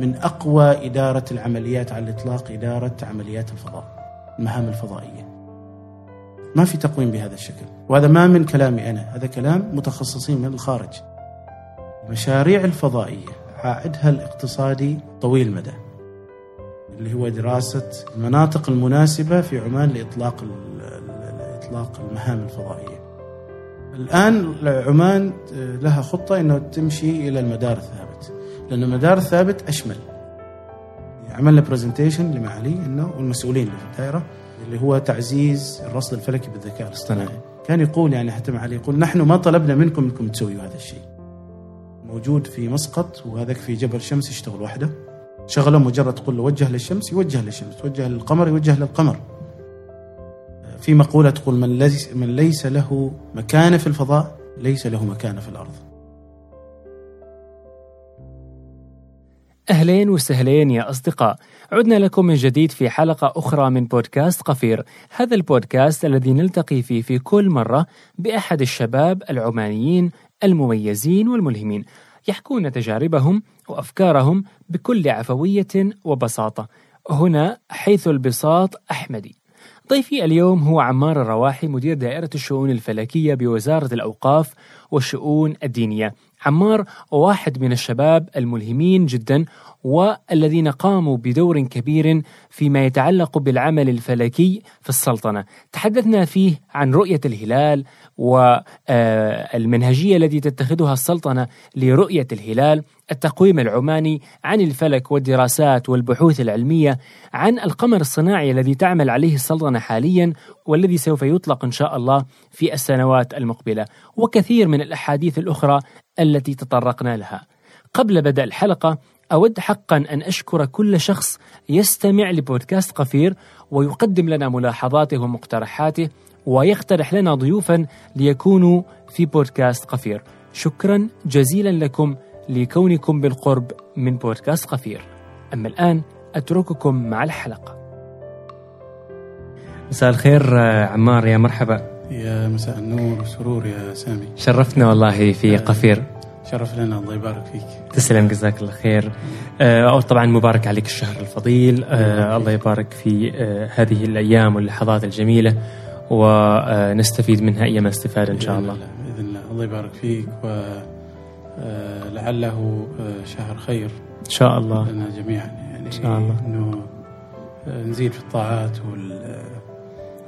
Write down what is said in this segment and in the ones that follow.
من أقوى إدارة العمليات على الإطلاق إدارة عمليات الفضاء المهام الفضائية. ما في تقويم بهذا الشكل وهذا ما من كلامي أنا. هذا كلام متخصصين من الخارج. المشاريع الفضائية عائدها الاقتصادي طويل المدى اللي هو دراسة المناطق المناسبة في عمان لإطلاق إطلاق المهام الفضائية. الآن عمان لها خطة أنه تمشي إلى المدار الثابت. لأن المدار الثابت أشمل. عملنا برزنتيشن لمعالي إنه والمسؤولين اللي في الدائرة اللي هو تعزيز الرصد الفلكي بالذكاء الاصطناعي. كان يقول يعني حتى معالي يقول نحن ما طلبنا منكم إنكم تسويوا هذا الشيء. موجود في مسقط وهذاك في جبل شمس يشتغل وحده. شغله مجرد تقول له وجه للشمس يوجه للشمس توجه للقمر يوجه للقمر. في مقولة تقول من ليس, من ليس له مكانة في الفضاء ليس له مكانة في الأرض. أهلين وسهلين يا أصدقاء. عدنا لكم من جديد في حلقة أخرى من بودكاست قفير. هذا البودكاست الذي نلتقي فيه في كل مرة بأحد الشباب العمانيين المميزين والملهمين. يحكون تجاربهم وأفكارهم بكل عفوية وبساطة. هنا حيث البساط أحمدي. ضيفي اليوم هو عمار الرواحي مدير دائرة الشؤون الفلكية بوزارة الأوقاف والشؤون الدينية. عمار واحد من الشباب الملهمين جدا والذين قاموا بدور كبير فيما يتعلق بالعمل الفلكي في السلطنة. تحدثنا فيه عن رؤية الهلال والمنهجية التي تتخذها السلطنة لرؤية الهلال التقويم العماني عن الفلك والدراسات والبحوث العلمية عن القمر الصناعي الذي تعمل عليه السلطنة حاليا والذي سوف يطلق إن شاء الله في السنوات المقبلة وكثير من الأحاديث الأخرى التي تطرقنا لها. قبل بدء الحلقة أود حقا أن أشكر كل شخص يستمع لبودكاست قفير ويقدم لنا ملاحظاته ومقترحاته ويقترح لنا ضيوفا ليكونوا في بودكاست قفير. شكرا جزيلا لكم لكونكم بالقرب من بودكاست قفير. أما الآن أترككم مع الحلقة. مساء الخير عمار يا مرحبا. يا مساء النور والسرور يا سامي. شرفتنا والله في قفير. شرف لنا الله يبارك فيك. تسلم جزاك الله خير. آه طبعا مبارك عليك الشهر الفضيل. آه الله يبارك في آه هذه الأيام واللحظات الجميلة ونستفيد منها أيما استفادة إن شاء الله. بإذن الله الله. يبارك فيك ولعله شهر خير. إن شاء الله. لنا جميعا يعني إن شاء الله. إنه نزيد في الطاعات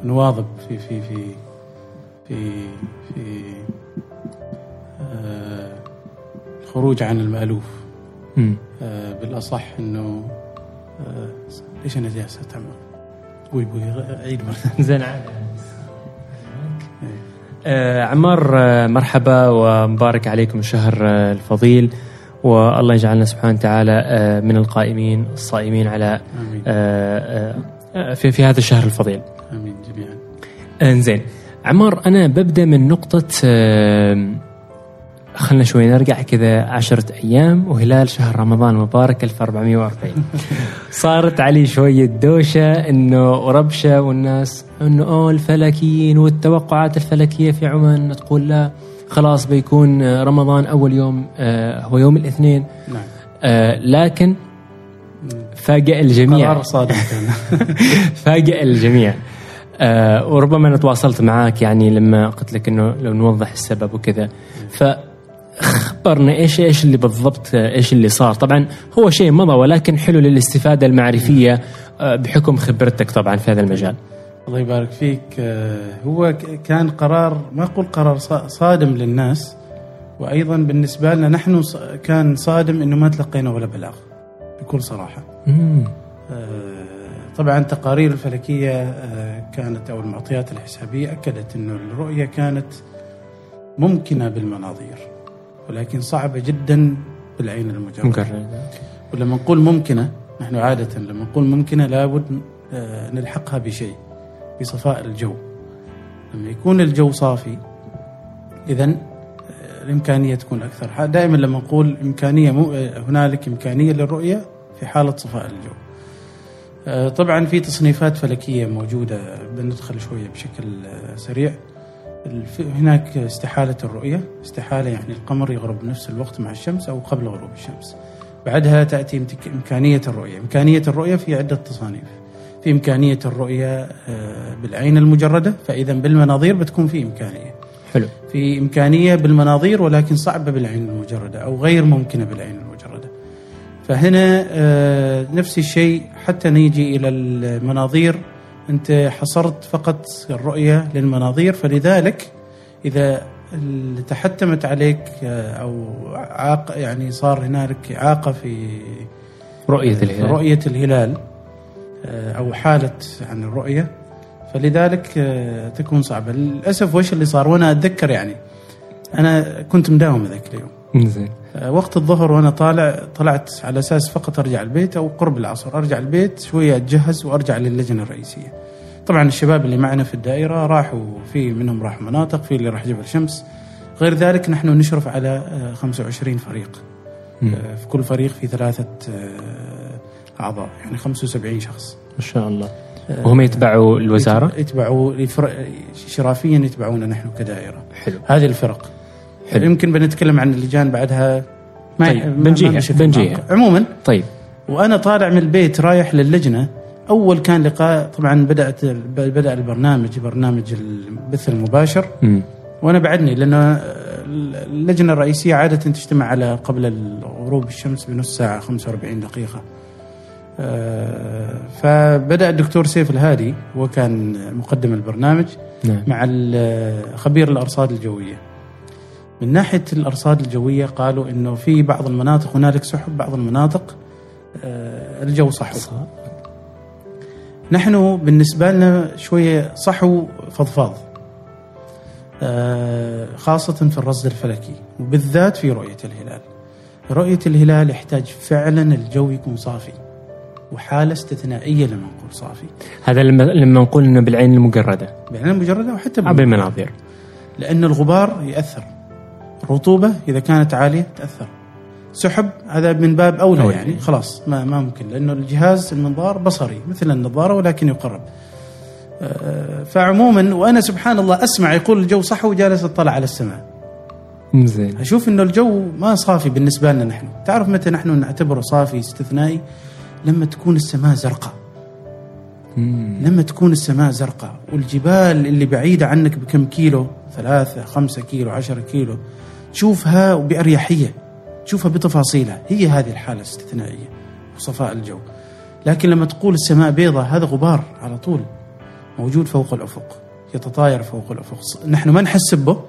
ونواظب في في في في في الخروج عن المألوف. آه بالأصح أنه آه ليش أنا جالس أتعمق قوي قوي عيد مرة زين آه عمار آه مرحبا ومبارك عليكم الشهر آه الفضيل. والله يجعلنا سبحانه وتعالى آه من القائمين الصائمين على آه آه في, في هذا الشهر الفضيل. آمين جميعا. آه زين. عمار أنا ببدأ من نقطة آه خلنا شوي نرجع كذا عشرة أيام وهلال شهر رمضان المبارك 1440 صارت علي شوية دوشة إنه ربشة والناس إنه أوه الفلكيين والتوقعات الفلكية في عمان تقول لا خلاص بيكون رمضان أول يوم آه هو يوم الاثنين. نعم. آه لكن فاجأ الجميع. قرار صادم فاجأ الجميع. آه وربما أنا تواصلت معك يعني لما قلت لك إنه لو نوضح السبب وكذا. ف خبرنا إيش إيش اللي بالضبط إيش اللي صار. طبعا هو شيء مضى ولكن حلو للاستفادة المعرفية بحكم خبرتك طبعا في هذا المجال. الله يبارك فيك. هو كان قرار ما أقول قرار صادم للناس وأيضا بالنسبة لنا نحن كان صادم إنه ما تلقينا ولا بلاغ بكل صراحة. مم. طبعا التقارير الفلكية كانت أو المعطيات الحسابية أكدت إنه الرؤية كانت ممكنة بالمناظير. ولكن صعبة جدا بالعين المجرده مجرد ولما نقول ممكنة نحن عادة لما نقول ممكنة لابد نلحقها بشيء بصفاء الجو. لما يكون الجو صافي اذا الإمكانية تكون أكثر. دائما لما نقول إمكانية هنالك إمكانية للرؤية في حالة صفاء الجو. طبعا في تصنيفات فلكية موجودة بندخل شوية بشكل سريع. هناك استحالة الرؤية استحالة يعني القمر يغرب بنفس الوقت مع الشمس أو قبل غروب الشمس بعدها تأتي امتك- إمكانية الرؤية، إمكانية الرؤية في عدة تصانيف. في إمكانية الرؤية آه، بالعين المجردة فإذا بالمناظير بتكون في إمكانية. حلو في إمكانية بالمناظير ولكن صعبة بالعين المجردة أو غير ممكنة بالعين المجردة. فهنا آه، نفس الشيء حتى نيجي إلى المناظير أنت حصرت فقط الرؤية للمناظير فلذلك إذا اللي تحتمت عليك آه، أو عاق يعني صار هنالك إعاقة في رؤية الهلال. رؤية الهلال آه، أو حاله عن الرؤية. فلذلك آه، تكون صعبة. للأسف وش اللي صار؟ وأنا أتذكر يعني أنا كنت مداوم ذاك اليوم. زين. وقت الظهر وأنا طالع طلعت على أساس فقط أرجع البيت أو قرب العصر أرجع البيت شوية أتجهز وأرجع للجنة الرئيسية. طبعا الشباب اللي معنا في الدائرة راحوا في منهم راح مناطق في اللي راح جبل شمس. غير ذلك نحن نشرف على آه، 25 فريق. مم. آه، في كل فريق في ثلاثة آه، أعضاء يعني 75 شخص. ما شاء الله. وهم يتبعوا الوزارة؟ يتبعوا شرافيا يتبعونا نحن كدائرة. حلو. هذه الفرق. حلو. يمكن بنتكلم عن اللجان بعدها طيب، ما بنجيها، بشكل بنجيها. معقد. عموما طيب وأنا طالع من البيت رايح للجنة أول كان لقاء طبعا بدأت بدأ البرنامج برنامج البث المباشر مم. وأنا بعدني لأنه اللجنة الرئيسية عادة تجتمع على قبل غروب الشمس بنص ساعة 45 دقيقة آه، فبدأ الدكتور سيف الهادي هو كان مقدم البرنامج نعم مع خبير الأرصاد الجوية. من ناحية الأرصاد الجوية قالوا إنه في بعض المناطق هنالك سحب بعض المناطق آه، الجو صحو. نحن بالنسبة لنا شوية صحو فضفاض. آه، خاصة في الرصد الفلكي وبالذات في رؤية الهلال. رؤية الهلال يحتاج فعلا الجو يكون صافي. وحالة استثنائية لما نقول صافي. هذا لما لما نقول إنه بالعين المجردة بعين المجردة وحتى أو بالمناظير لأن الغبار يأثر الرطوبة إذا كانت عالية تأثر. سحب هذا من باب أولى أولى. يعني خلاص ما ما ممكن لأنه الجهاز المنظار بصري مثل النظارة ولكن يقرب. آه، فعموما وأنا سبحان الله أسمع يقول الجو صح وجالس أطلع على السماء. زين. أشوف أنه الجو ما صافي بالنسبة لنا نحن. تعرف متى نحن نعتبره صافي استثنائي؟ لما تكون السماء زرقاء. مم. لما تكون السماء زرقاء والجبال اللي بعيدة عنك بكم كيلو؟ ثلاثة خمسة كيلو عشرة كيلو. تشوفها بأريحية تشوفها بتفاصيلها. هي هذه الحالة الاستثنائية وصفاء الجو. لكن لما تقول السماء بيضاء هذا غبار على طول موجود فوق الأفق يتطاير فوق الأفق. نحن ما نحس به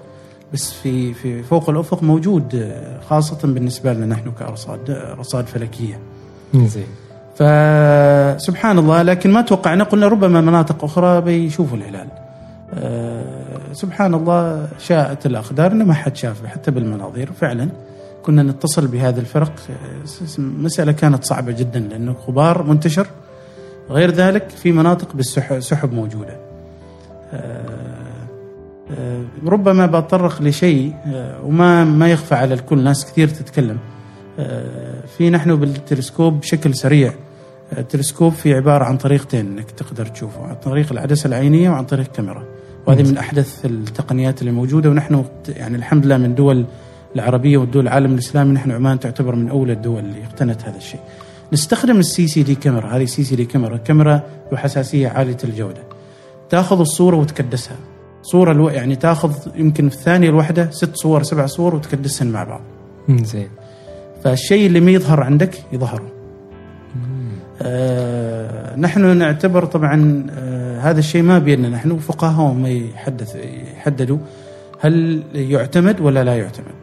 بس في في فوق الأفق موجود آه، خاصة بالنسبة لنا نحن كأرصاد آه، رصاد فلكية. زين. فسبحان الله لكن ما توقعنا قلنا ربما مناطق أخرى بيشوفوا الهلال. أه سبحان الله شاءت الأقدار إنه ما حد شافه حتى بالمناظير. فعلا كنا نتصل بهذه الفرق. آه، مسألة كانت صعبة جدا لأنه غبار منتشر. غير ذلك في مناطق بالسحب. أه آه، ربما بتطرق لشيء آه، وما ما يخفى على الكل ناس كثير تتكلم. آه، في نحن بالتلسكوب بشكل سريع. آه، التلسكوب في عبارة عن طريقتين إنك تقدر تشوفه عن طريق العدسة العينية وعن طريق كاميرا وهذه من أحدث التقنيات اللي موجودة ونحن يعني الحمد لله من الدول العربية والدول العالم الإسلامي نحن عمان تعتبر من أولى الدول اللي اقتنت هذا الشيء. نستخدم ال CCD camera هذه CCD camera كاميرا ذو حساسية عالية الجودة. تأخذ الصورة وتكدسها. صورة ألو... يعني تأخذ يمكن في الثانية الواحدة ست صور سبع صور وتكدسهن مع بعض. زين فالشيء اللي ما يظهر عندك يظهر آه نحن نعتبر طبعا آه هذا الشيء ما بيدنا نحن فقهاء هم يحدث يحددوا هل يعتمد ولا لا يعتمد.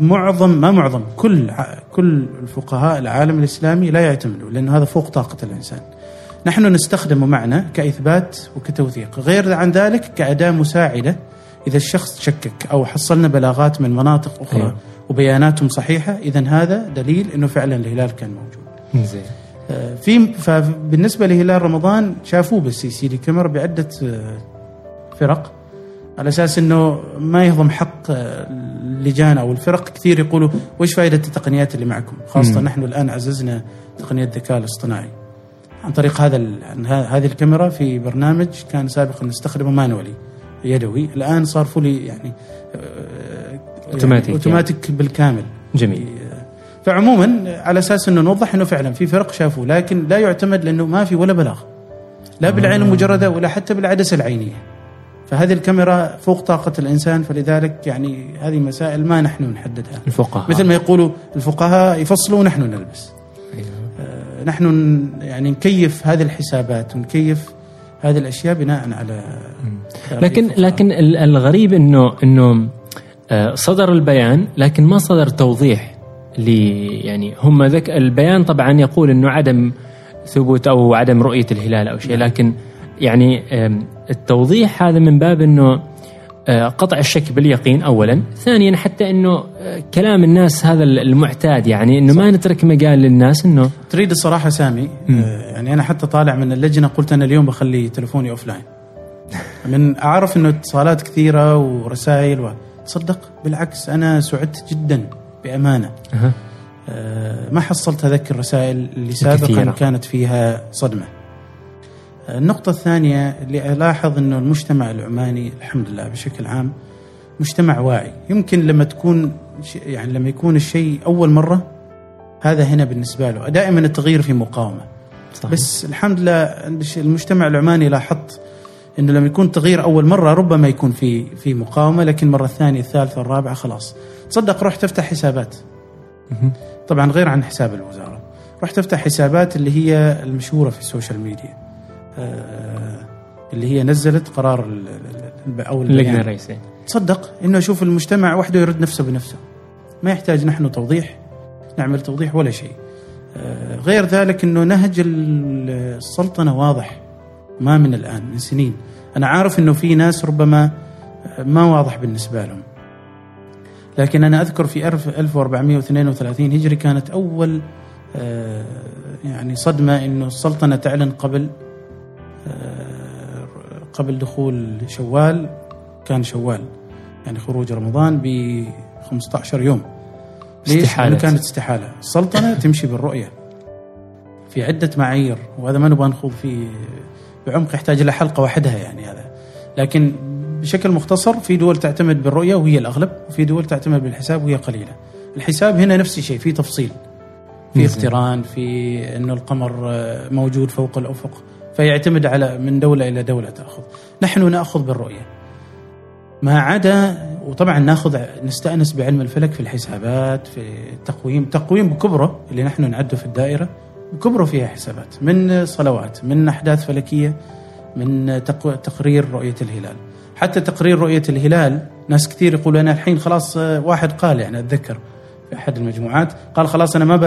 معظم ما معظم كل كل الفقهاء العالم الإسلامي لا يعتمدوا لأنه هذا فوق طاقة الإنسان. نحن نستخدمه معنا كإثبات وكتوثيق. غير عن ذلك كأداة مساعدة. إذا الشخص شكك أو حصلنا بلاغات من مناطق أخرى أيوة. وبياناتهم صحيحة اذا هذا دليل إنه فعلا الهلال كان موجود. زين. في فبالنسبه لهلال رمضان شافوه بالسي سي دي كاميرا بعدة آه، فرق. على أساس إنه ما يهضم حق آه، اللجان أو الفرق. كثير يقولوا وش فائده التقنيات اللي معكم؟ خاصة مم. نحن الآن عززنا تقنية الذكاء الاصطناعي. عن طريق هذا هذه الكاميرا في برنامج كان سابقا نستخدمه manually يدوي. الآن صار fully يعني آه، أوتوماتيك يعني اوتوماتيك بالكامل. جميل. فعموما على أساس إنه نوضح إنه فعلا في فرق شافوا لكن لا يعتمد لأنه ما في ولا بلاغ. لا بالعين المجردة ولا حتى بالعدسة العينية. فهذه الكاميرا فوق طاقة الإنسان فلذلك يعني هذه مسائل ما نحن نحددها. الفقهاء. مثل ما يقولوا الفقهاء يفصلوا ونحن نلبس. أيوه. آه، نحن يعني نكيف هذه الحسابات ونكيف هذه الأشياء بناء على لكن الفقهاء. لكن ال- الغريب انه إنه آه، صدر البيان لكن ما صدر توضيح. يعني هم ذك البيان طبعا يقول إنه عدم ثبوت أو عدم رؤية الهلال أو شيء لكن يعني التوضيح هذا من باب إنه آه، قطع الشك باليقين اولا، ثانيا حتى إنه آه، كلام الناس هذا المعتاد يعني إنه ما نترك مجال للناس إنه تريد الصراحة سامي آه، يعني أنا حتى طالع من اللجنة قلت أنا اليوم بخلي تلفوني أوف لاين. من أعرف أنه اتصالات كثيرة ورسائل و... تصدق بالعكس أنا سعدت جدا. بأمانة أها. آه، ما حصلت هذيك الرسائل اللي سابقا الكثيرة. كانت فيها صدمة آه، النقطة الثانية اللي ألاحظ أنه المجتمع العماني الحمد لله بشكل عام مجتمع واعي يمكن لما تكون يعني لما يكون الشيء أول مرة هذا هنا بالنسبة له دائما التغيير في مقاومة صحيح. بس الحمد لله المجتمع العماني لاحظت إنه لما يكون تغيير أول مرة ربما يكون في في مقاومة لكن مرة الثانية الثالثه الرابعه خلاص. تصدق روح تفتح حسابات. طبعا غير عن حساب الوزارة. روح تفتح حسابات اللي هي المشهورة في السوشيال ميديا. آه، اللي هي نزلت قرار أو اللجنة الرئيسية. تصدق إنه أشوف المجتمع وحده يرد نفسه بنفسه. ما يحتاج نحن توضيح نعمل توضيح ولا شيء. آه، غير ذلك إنه نهج ال- السلطنة واضح. ما من الآن من سنين. أنا عارف إنه في ناس ربما ما واضح بالنسبة لهم. لكن أنا أذكر في 1432 هجري كانت أول آه، يعني صدمة إنه السلطنة تعلن قبل آه، قبل دخول شوال. كان شوال يعني خروج رمضان ب 15 يوم. ليش؟ استحالة. كانت استحالة. السلطنة تمشي بالرؤية. في عدة معايير وهذا ما نبغى نخوض فيه. بعمق يحتاج إلى حلقة وحدها يعني هذا. لكن بشكل مختصر في دول تعتمد بالرؤية وهي الأغلب وفي دول تعتمد بالحساب وهي قليلة. الحساب هنا نفس الشيء في تفصيل. في زين. اقتران في إنه القمر موجود فوق الأفق فيعتمد على من دولة إلى دولة تأخذ. نحن نأخذ بالرؤية. ما عدا وطبعا نأخذ نستأنس بعلم الفلك في الحسابات في التقويم. تقويم بكبره اللي نحن نعده في الدائرة. بكبره فيها حسابات من صلوات من أحداث فلكية من تقرير رؤية الهلال. حتى تقرير رؤية الهلال ناس كثير يقولوا أنا الحين خلاص آه، واحد قال يعني أتذكر في أحد المجموعات قال خلاص أنا ما ب...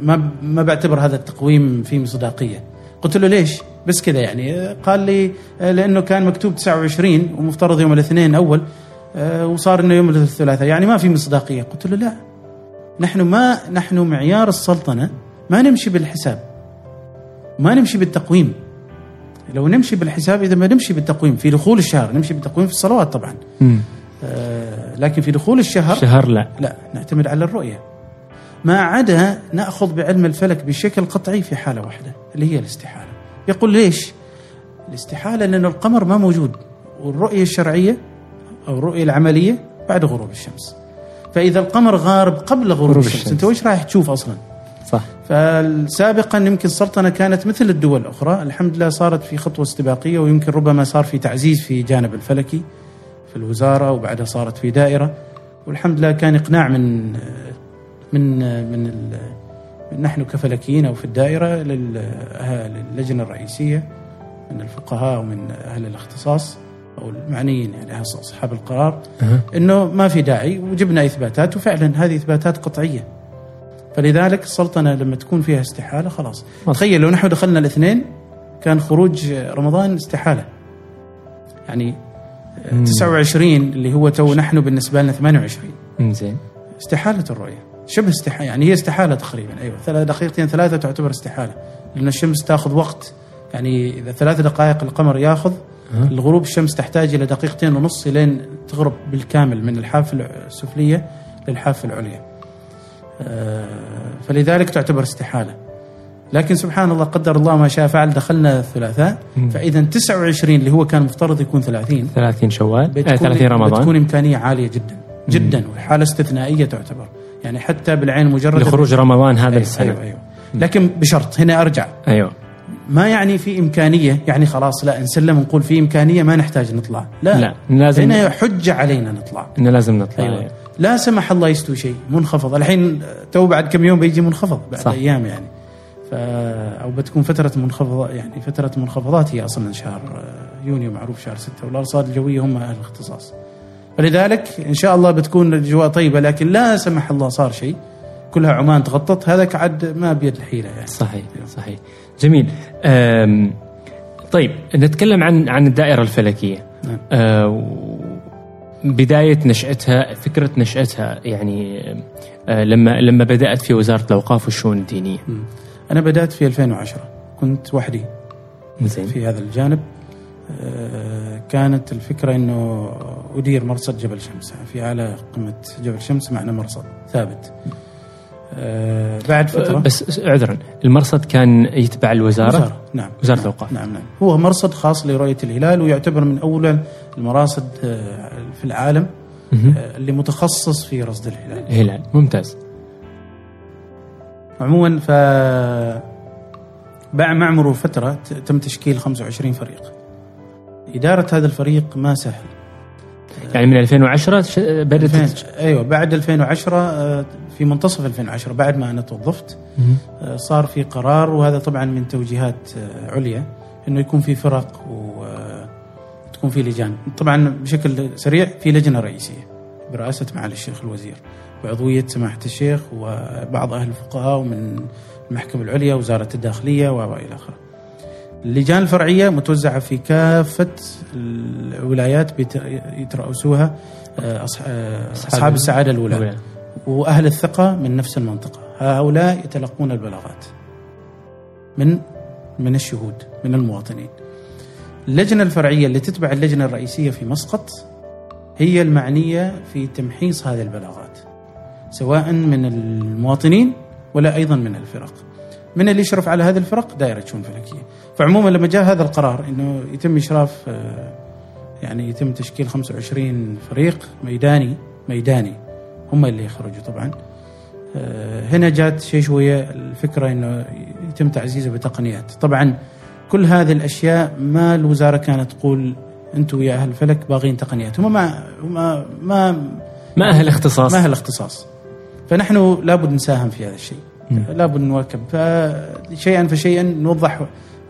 ما ما بعتبر هذا التقويم فيه مصداقية. قلت له ليش؟ بس كذا يعني قال لي آه، لأنه كان مكتوب 29 ومفترض يوم الاثنين آه، وصار إنه يوم الثلاثاء يعني ما في مصداقية. قلت له لا نحن ما نحن معيار السلطنة ما نمشي بالحساب. ما نمشي بالتقويم. لو نمشي بالحساب إذا ما نمشي بالتقويم. في دخول الشهر نمشي بالتقويم في الصلوات طبعا. آه، لكن في دخول الشهر شهر لا. لا نعتمد على الرؤية. ما عدا نأخذ بعلم الفلك بشكل قطعي في حالة واحدة اللي هي الاستحالة. يقول ليش؟ الاستحالة لأن القمر ما موجود. والرؤية الشرعية أو الرؤية العملية بعد غروب الشمس. فإذا القمر غارب قبل غروب, غروب الشمس, الشمس. أنت وش رايح تشوف أصلا؟ صح. فسابقا يمكن السلطنة كانت مثل الدول الأخرى الحمد لله صارت في خطوة استباقية ويمكن ربما صار في تعزيز في جانب الفلكي في الوزارة وبعدها صارت في دائرة. والحمد لله كان إقناع من من من, نحن كفلكيين أو في الدائرة لل- للجنة الرئيسية من الفقهاء ومن أهل الاختصاص أو المعنيين يعني أصحاب القرار أها. إنه ما في داعي وجبنا إثباتات وفعلا هذه إثباتات قطعية. فلذلك السلطنة لما تكون فيها استحالة خلاص واضح. تخيل لو نحن دخلنا الاثنين كان خروج رمضان استحالة يعني مم. 29 اللي هو تو نحن بالنسبة لنا 28 مم، زين استحالة الرؤية شبه استحالة يعني هي استحالة تقريبا أيوه ثلاث دقيقتين ثلاثة تعتبر استحالة لأن الشمس تأخذ وقت يعني إذا ثلاث دقائق القمر يأخذ أها. الغروب الشمس تحتاج إلى دقيقتين ونص لين تغرب بالكامل من الحافة السفلية للحافة العليا. آه، فلذلك تعتبر استحالة. لكن سبحان الله قدر الله ما شاء فعل دخلنا الثلاثاء مم. فإذا 29 اللي هو كان مفترض يكون 30 30 شوال آه بتكون 30 رمضان. بتكون إمكانية عالية جدا جدا وحالة استثنائية تعتبر. يعني حتى بالعين المجرده لخروج رمضان هذا أيوة السنة. أيوة أيوة. لكن بشرط هنا أرجع. أيوه. ما يعني في إمكانية يعني خلاص لا نسلم ونقول في إمكانية ما نحتاج نطلع. لا. لا لازم هنا حجه علينا نطلع. انه لازم نطلع أيوة. لا سمح الله يستوي شيء منخفض. الحين تو بعد كم يوم بيجي منخفض بعد صح. أيام يعني. ف أو بتكون فترة منخفضه يعني فترة منخفضات هي أصلا شهر آه، يونيو معروف شهر ستة. والأرصاد الجوية هم أهل الاختصاص. فلذلك إن شاء الله بتكون الأجواء طيبة لكن لا سمح الله صار شيء. كلها عمان تغطت. هذا عاد ما بيد الحيلة يعني. صحيح صحيح. جميل. أم طيب نتكلم عن عن الدائرة الفلكية. نعم. بداية نشأتها فكرة نشأتها يعني أه لما لما بدأت في وزارة الأوقاف والشؤون الدينية. مم. أنا بدأت في 2010 كنت وحدي. زين. في هذا الجانب. آه، كانت الفكرة أنه أدير مرصد جبل شمس. في أعلى قمة جبل شمس معنا مرصد ثابت. آه، بعد فترة. بس عذرا المرصد كان يتبع الوزارة؟ وزارة نعم. وزارة نعم، الأوقاف. نعم نعم. هو مرصد خاص لرؤية الهلال ويعتبر من أول المراصد آه، في العالم. آه، اللي متخصص في رصد الهلال. هلال ممتاز. عموما ف بعد مع مرور فترة تم تشكيل 25 فريق. إدارة هذا الفريق ما سهل. يعني من 2010 ش- بدات 2000 أيوه بعد 2010 آه، في منتصف 2010 بعد ما أنا توظفت. آه، صار في قرار وهذا طبعا من توجيهات آه، عليا إنه يكون في فرق وتكون في لجان طبعا بشكل سريع في لجنة رئيسية برئاسة معالي الشيخ الوزير بعضوية سماحة الشيخ وبعض أهل الفقهاء ومن المحكمة العليا وزارة الداخلية وإلى آخره. اللجان الفرعية متوزعة في كافة الولايات يترأسوها آه، آه، أصحاب السعادة الأولى. وأهل الثقة من نفس المنطقة. هؤلاء يتلقون البلاغات من من الشهود من المواطنين. اللجنة الفرعية اللي تتبع اللجنة الرئيسية في مسقط هي المعنية في تمحيص هذه البلاغات سواء من المواطنين ولا أيضا من الفرق. من اللي يشرف على هذه الفرق؟ دائره شؤون فلكية. فعموما لما جاء هذا القرار إنه يتم إشراف آه، يعني يتم تشكيل 25 فريق ميداني ميداني هم اللي يخرجوا طبعا. آه، هنا جات شيء شوية الفكرة إنه يتم تعزيزه بتقنيات. طبعا كل هذه الأشياء ما الوزارة كانت تقول أنتم يا أهل الفلك باغين تقنيات. هم ما ما ما ما أهل اختصاص. ما أهل الاختصاص فنحن لابد نساهم في هذا الشيء. لابد نواكب. فشيئا فشيئا نوضح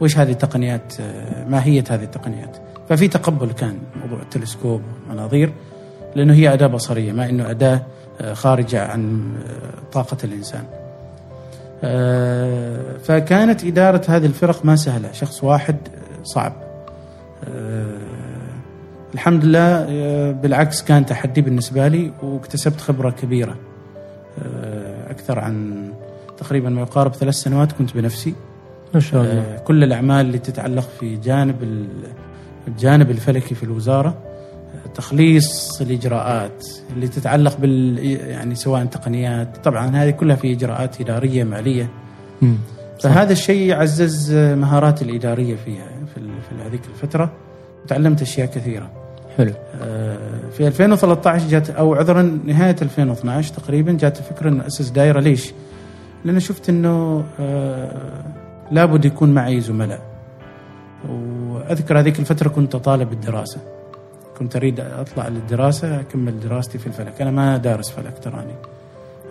وش هذه التقنيات آه، ماهية هذه التقنيات. ففي تقبل كان موضوع التلسكوب والمناظير لأنه هي أداة بصرية ما إنه أداة آه، خارجة عن آه، طاقة الإنسان. فكانت إدارة هذه الفرق ما سهلة. شخص واحد صعب. الحمد لله بالعكس كان تحدي بالنسبة لي واكتسبت خبرة كبيرة أكثر عن تقريبا ما يقارب ثلاث سنوات كنت بنفسي. ما شاء الله. آه، كل الأعمال اللي تتعلق في جانب ال- الجانب الفلكي في الوزارة تخليص الإجراءات اللي تتعلق بال يعني سواء تقنيات طبعا هذه كلها في إجراءات إدارية مالية. مم. فهذا الشيء عزز مهاراتي الإدارية فيها في في هذيك الفترة. وتعلمت أشياء كثيرة. حلو. آه، في 2013 جات أو عذرا نهاية 2012 تقريبا جات الفكرة انه اسس دائره ليش؟ لأن شفت إنه آه، لابد يكون معي زملاء. وأذكر هذيك الفترة كنت أطالب بالدراسة. كنت أريد أطلع للدراسة أكمل دراستي في الفلك. أنا ما دارس فلك تراني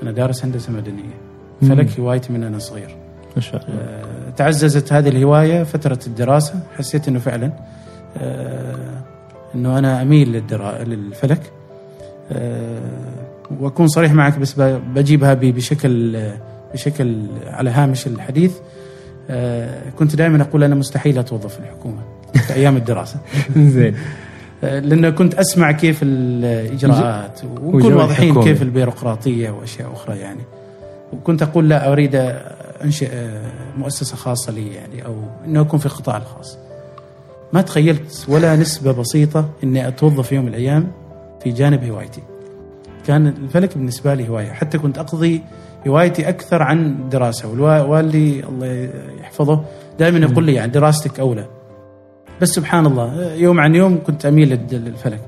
أنا. دارس هندسة مدنية. مم. فلك هوايتي من أنا صغير. ما شاء الله. آه، تعززت هذه الهواية فترة الدراسة. حسيت إنه فعلا آه، إنه أنا أميل للدرا... للفلك. وأكون صريح معك بس بجيبها بشكل بشكل على هامش الحديث آه، كنت دائما أقول أنا مستحيل اتوظف في الحكومة في أيام الدراسة. زين. آه، لأنه كنت أسمع كيف الإجراءات ونكون واضحين. كيف البيروقراطية وأشياء أخرى يعني. وكنت أقول لا أريد أنشئ آه، مؤسسة خاصة لي يعني أو انه أكون في القطاع الخاص. ما تخيلت ولا نسبة بسيطة إني أتوظف في يوم من الأيام في جانب هوايتي. كان الفلك بالنسبة لي هواية. حتى كنت أقضي هوايتي أكثر عن الدراسه والدي الله يحفظه دائما يقول لي يعني دراستك أولى. بس سبحان الله يوم عن يوم كنت أميل للفلك.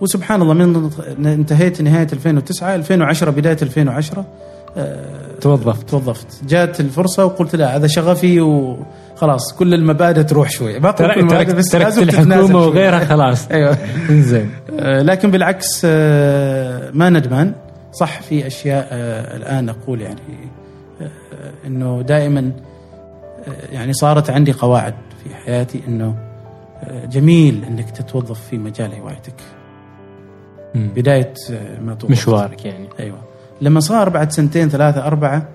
وسبحان الله من انتهيت نهاية 2009 2010 بداية 2010 توظفت. توظفت. جات الفرصة وقلت لا هذا شغفي وخلاص كل المبادئ تروح شوي. ما تركت, تركت, بس تركت الحكومة وغيرها خلاص. أيوه. زين لكن بالعكس ما ندمان. صح في أشياء الآن أقول يعني إنه دائما يعني صارت عندي قواعد في حياتي إنه جميل إنك تتوظف في مجال هوايتك. بداية ما توظف. مشوارك يعني. أيوه. لما صار بعد سنتين ثلاثة أربعة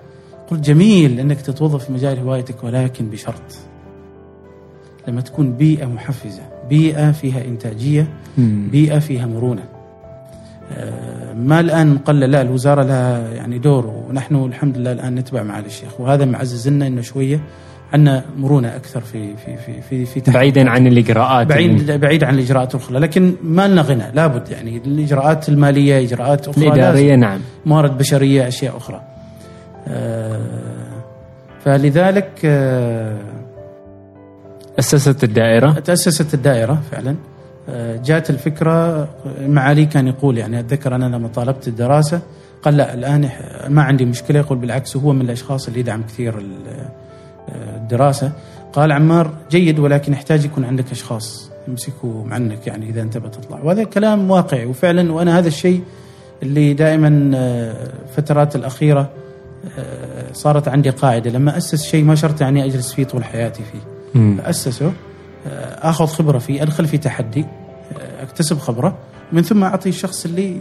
قلت جميل إنك تتوظف في مجال هوايتك ولكن بشرط. لما تكون بيئة محفزة بيئة فيها إنتاجية بيئة فيها مرونة. آه، ما الآن نقلل لا الوزارة لها يعني دور ونحن الحمد لله الآن نتبع معالي الشيخ. وهذا معزز لنا إنه شوية عندنا مرونة أكثر في في في في, في بعيدا عن الإجراءات بعيد بعيد عن الإجراءات الأخرى لكن ما لنا غنى لابد يعني الإجراءات المالية إجراءات أخرى الاداريه نعم. موارد بشرية أشياء أخرى. آه فلذلك آه أسست الدائرة؟ تأسست الدائرة فعلا. جات الفكرة معالي كان يقول يعني أتذكر أنا لما طالبت الدراسة قال لا الآن ما عندي مشكلة يقول بالعكس هو من الأشخاص اللي يدعم كثير الدراسة. قال عمار جيد ولكن يحتاج يكون عندك أشخاص يمسكوا عنك يعني إذا أنت بتطلع. وهذا كلام واقعي وفعلا وأنا هذا الشيء اللي دائما آه، الفترات الأخيرة آه، صارت عندي قاعدة. لما أسس شيء ما شرط يعني أجلس فيه طول حياتي فيه. اسسه آه، آخذ خبرة فيه أدخل في تحدي أكتسب خبرة من ثم أعطي الشخص اللي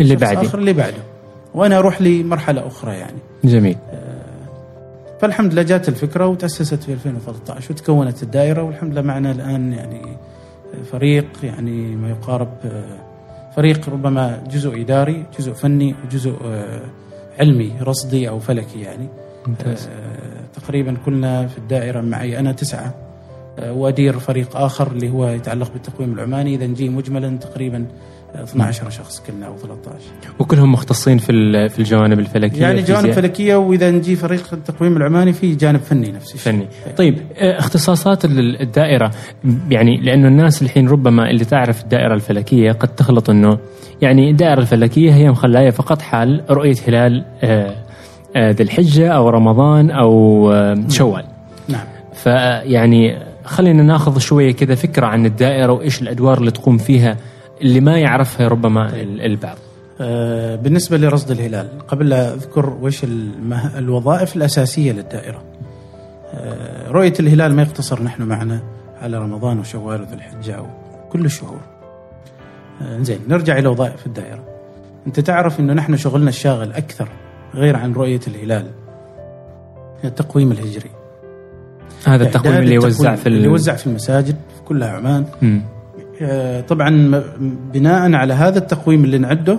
اللي بعدي آخر اللي بعده وأنا أروح لمرحلة أخرى يعني جميل فالحمد لله جات الفكرة وتأسست في 2013 وتكونت الدائرة والحمد لله معنا الآن يعني فريق يعني ما يقارب فريق ربما جزء إداري، جزء فني وجزء علمي رصدي أو فلكي يعني. ممتاز. تقريبا كلنا في الدائرة معي أنا تسعة وأدير فريق آخر اللي هو يتعلق بالتقويم العماني. إذا نجي مجملا تقريبا 12 شخص كنا أو 13 وكلهم مختصين في في الجوانب الفلكية يعني جوانب فلكية وإذا نجي فريق التقويم العماني في جانب فني نفس الشيء فني طيب آه، اختصاصات الدائرة. يعني لأنه الناس الحين ربما اللي تعرف الدائرة الفلكية قد تخلط إنه يعني الدائرة الفلكية هي مخلايه فقط حال رؤية هلال آه، آه، ذي الحجة أو رمضان أو شوال. نعم. فيعني خلينا ناخذ شوية كذا فكرة عن الدائرة وإيش الأدوار اللي تقوم فيها اللي ما يعرفها ربما البعض. آه، بالنسبة لرصد الهلال قبل لا أذكر وش الوظائف الأساسية للدائرة. آه، رؤية الهلال ما يقتصر نحن معنا على رمضان وشوال وذو الحجة كل الشهور. آه، زين نرجع إلى وظائف الدائرة. أنت تعرف أنه نحن شغلنا الشاغل أكثر غير عن رؤية الهلال التقويم الهجري. هذا التقويم اللي يوزع في اللي يوزع في المساجد في كلها عمان. م. آه، طبعا بناء على هذا التقويم اللي نعده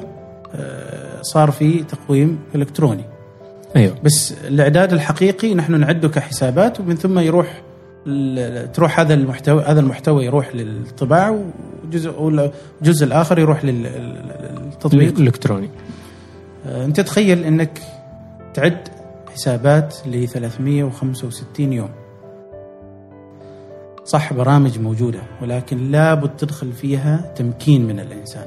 آه، صار في تقويم إلكتروني. أيوه. بس الإعداد الحقيقي نحن نعده كحسابات ومن ثم يروح تروح هذا المحتوى هذا المحتوى يروح للطباعه وجزء والجزء الآخر يروح للتطبيق. الإلكتروني. آه، أنت تخيل إنك تعد حسابات ل 365 يوم. صح برامج موجودة ولكن لابد تدخل فيها تمكين من الإنسان.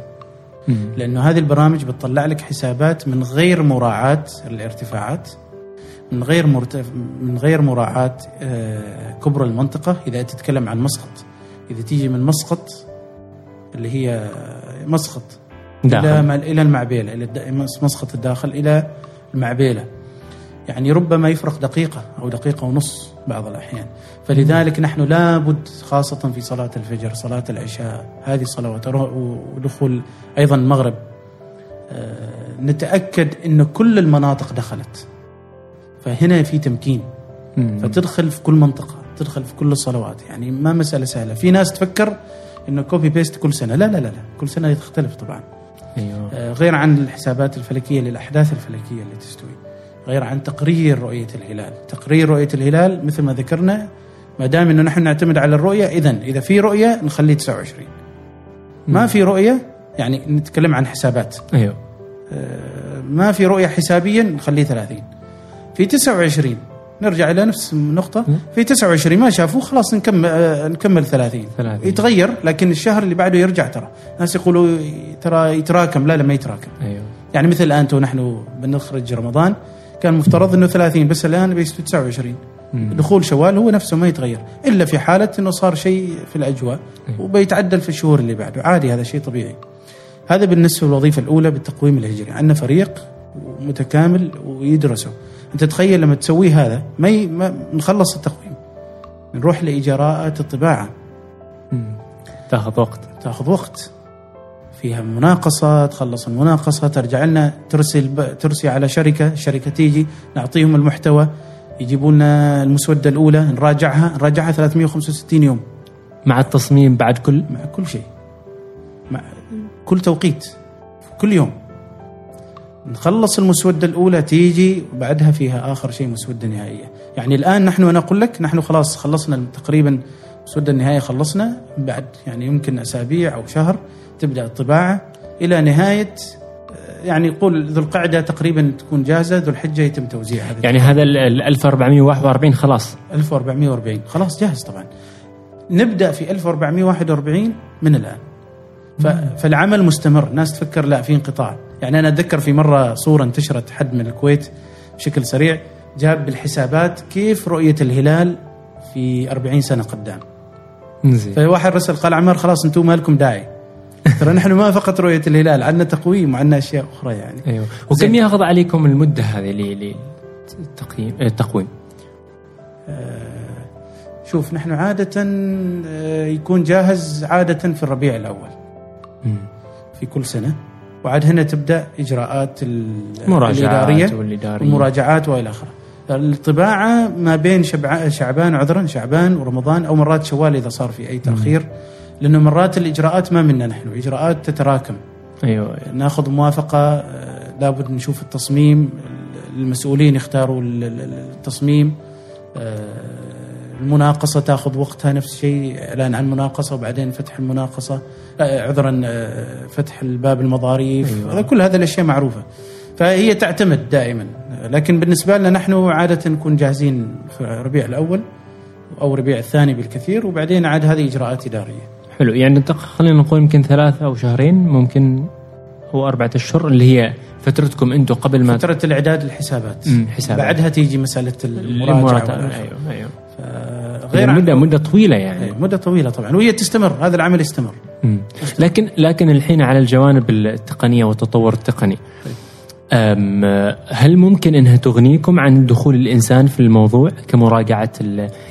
لأنه هذه البرامج بتطلع لك حسابات من غير مراعاة الارتفاعات من غير مرتف... من غير مراعاة آه، كبر المنطقة. إذا تتكلم عن مسقط إذا تيجي من مسقط اللي هي مسقط داخل. إلى إلى المعبيلة إلى مسقط الداخل إلى المعبيلة. يعني ربما يفرق دقيقة أو دقيقة ونص بعض الأحيان. فلذلك نحن لابد خاصة في صلاة الفجر صلاة العشاء هذه الصلوات ودخول أيضا المغرب. آه، نتأكد أن كل المناطق دخلت. فهنا في تمكين. فتدخل في كل منطقة تدخل في كل الصلوات. يعني ما مسألة سهلة. في ناس تفكر إنه copy paste كل سنة. لا لا لا لا. كل سنة تختلف طبعا. أيوة. آه، غير عن الحسابات الفلكية للأحداث الفلكية اللي تستوي. غير عن تقرير رؤية الهلال. تقرير رؤية الهلال مثل ما ذكرنا ما دام إنه نحن نعتمد على الرؤية اذا إذا في رؤية نخليه 29 ما في رؤية يعني نتكلم عن حسابات. أيوه. آه، ما في رؤية حسابيا نخليه 30 في 29 نرجع إلى نفس النقطة. في 29 ما شافوه خلاص نكمل آه، نكمل 30 30. يتغير لكن الشهر اللي بعده يرجع ترى. ناس يقولوا ترى يتراكم. لا لا ما يتراكم. أيوه. يعني مثل الان تو نحن بنخرج رمضان كان مفترض إنه 30 بس الآن بيصير 29 دخول شوال هو نفسه ما يتغير إلا في حالة إنه صار شيء في الأجواء وبيتعدل في الشهور اللي بعده. عادي هذا شيء طبيعي. هذا بالنسبة للوظيفة الأولى بالتقويم الهجري عندنا فريق متكامل ويدرسه. أنت تخيل لما تسوي هذا ما, ي... ما نخلص التقويم. نروح لإجراءات الطباعة. مم. تاخذ وقت. تاخذ وقت. فيها مناقصة تخلص المناقصة ترجع لنا ترسل ب... ترسي على شركة الشركة تيجي نعطيهم المحتوى. يجيبوا لنا المسودة الأولى نراجعها نراجعها 365 يوم. مع التصميم بعد كل؟ مع كل شيء. مع كل توقيت كل يوم. نخلص المسودة الأولى تيجي وبعدها فيها آخر شيء مسودة نهائية. يعني الآن نحن أنا أقول لك نحن خلاص خلصنا تقريبا المسودة النهائية خلصنا. بعد يعني يمكن أسابيع أو شهر تبدأ الطباعة. إلى نهاية يعني يقول ذو القعدة تقريبا تكون جاهزة ذو الحجة يتم توزيع هذا. يعني هذا ال ال 1441 خلاص. 1440 خلاص جاهز طبعا. نبدأ في 1441 من الآن. فالعمل مستمر. ناس تفكر لا في انقطاع. يعني أنا أتذكر في مرة صورة انتشرت حد من الكويت بشكل سريع جاب بالحسابات كيف رؤية الهلال في 40 سنة قدام. زين. فواحد رسل قال عمار خلاص أنتم ما لكم داعي. ترى نحن ما فقط رؤية الهلال عندنا تقويم وعندنا أشياء أخرى يعني. أيوه. وكم. ياخذ عليكم المدة هذه للتقييم التقويم شوف نحن عادة آه، يكون جاهز عادة في الربيع الأول. مم. في كل سنة. وعاد هنا تبدأ إجراءات ال- مراجعات الإدارية والإدارية. والمراجعات وإلى آخره. الطباعة ما بين شبع- شعبان عذرا شعبان ورمضان أو مرات شوال إذا صار في أي تأخير. لأنه مرات الإجراءات ما منا نحن إجراءات تتراكم. أيوه ناخذ موافقة آه، لابد نشوف التصميم المسؤولين يختاروا ال- ال- التصميم آه، المناقصة تاخذ وقتها نفس الشيء إعلان عن مناقصة وبعدين فتح المناقصة آه، عذرا فتح الباب المظاريف أيوة. أيوة. كل هذه الأشياء معروفة. فهي تعتمد دائما. لكن بالنسبة لنا نحن عادة نكون جاهزين في ربيع الأول أو ربيع الثاني بالكثير وبعدين عاد هذه إجراءات إدارية. حلو. يعني خلينا نقول يمكن ثلاثة أو شهرين ممكن أو أربعة أشهر اللي هي فترتكم أنتم قبل ما فترة الإعداد الحسابات حسابات. بعدها تيجي المراجعه المراجعة. أيوه أيوه. غير غير مدة عن- مدة طويلة يعني. أي، مدة طويلة طبعا. وهي تستمر هذا العمل يستمر. مم. لكن لكن الحين على الجوانب التقنية والتطور التقني. أم هل ممكن إنها تغنيكم عن دخول الإنسان في الموضوع كمراجعة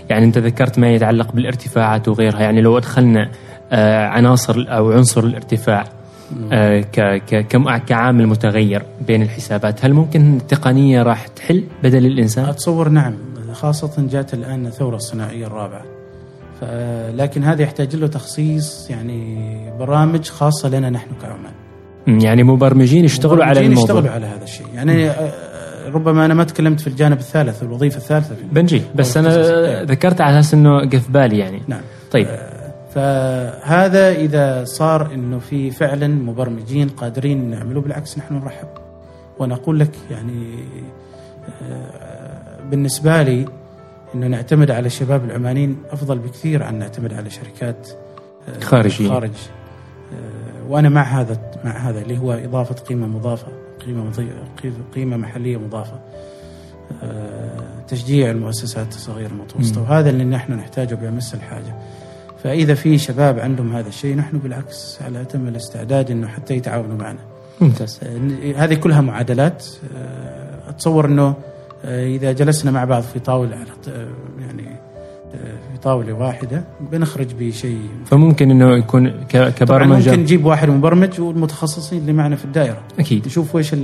يعني أنت ذكرت ما يتعلق بالارتفاعات وغيرها يعني لو أدخلنا عناصر أو عنصر الارتفاع آه، كعامل متغير بين الحسابات. هل ممكن التقنيه راح تحل بدل الإنسان؟ أتصور نعم خاصة جات الآن الثورة الصناعية الرابعة. لكن هذا يحتاج له تخصيص يعني برامج خاصة لنا نحن كعمان مم، يعني مبرمجين يشتغلوا على مبرمجين الموضوع. يشتغلوا على هذا الشيء. يعني آه، ربما أنا ما تكلمت في الجانب الثالث الوظيفة الثالثة. بنجي بس أنا. ذكرت على أساس إنه قف بالي يعني. نعم. طيب. فهذا إذا صار إنه في فعلا مبرمجين قادرين نعمله بالعكس نحن نرحب. وأنا أقول لك يعني آه، بالنسبة لي إنه نعتمد على الشباب العمانيين أفضل بكثير عن نعتمد على شركات آه، خارجية. خارج. آه، وأنا مع هذا مع هذا اللي هو إضافة قيمة مضافة قيمة مضي- قيمة محلية مضافة. آه، تشجيع المؤسسات الصغيرة المتوسطة. وهذا اللي نحن نحتاجه بأمس الحاجة. فإذا في شباب عندهم هذا الشيء نحن بالعكس على أتم الاستعداد إنه حتى يتعاونوا معنا. ممتاز. آه، هذه كلها معادلات. آه، أتصور إنه آه، إذا جلسنا مع بعض في طاولة على ط- آه، يعني في طاولة واحدة بنخرج بشيء. فممكن إنه يكون ك- طبعا كبرمجة. ممكن نجيب واحد مبرمج والمتخصصين اللي معنا في الدائرة. أكيد. نشوف وش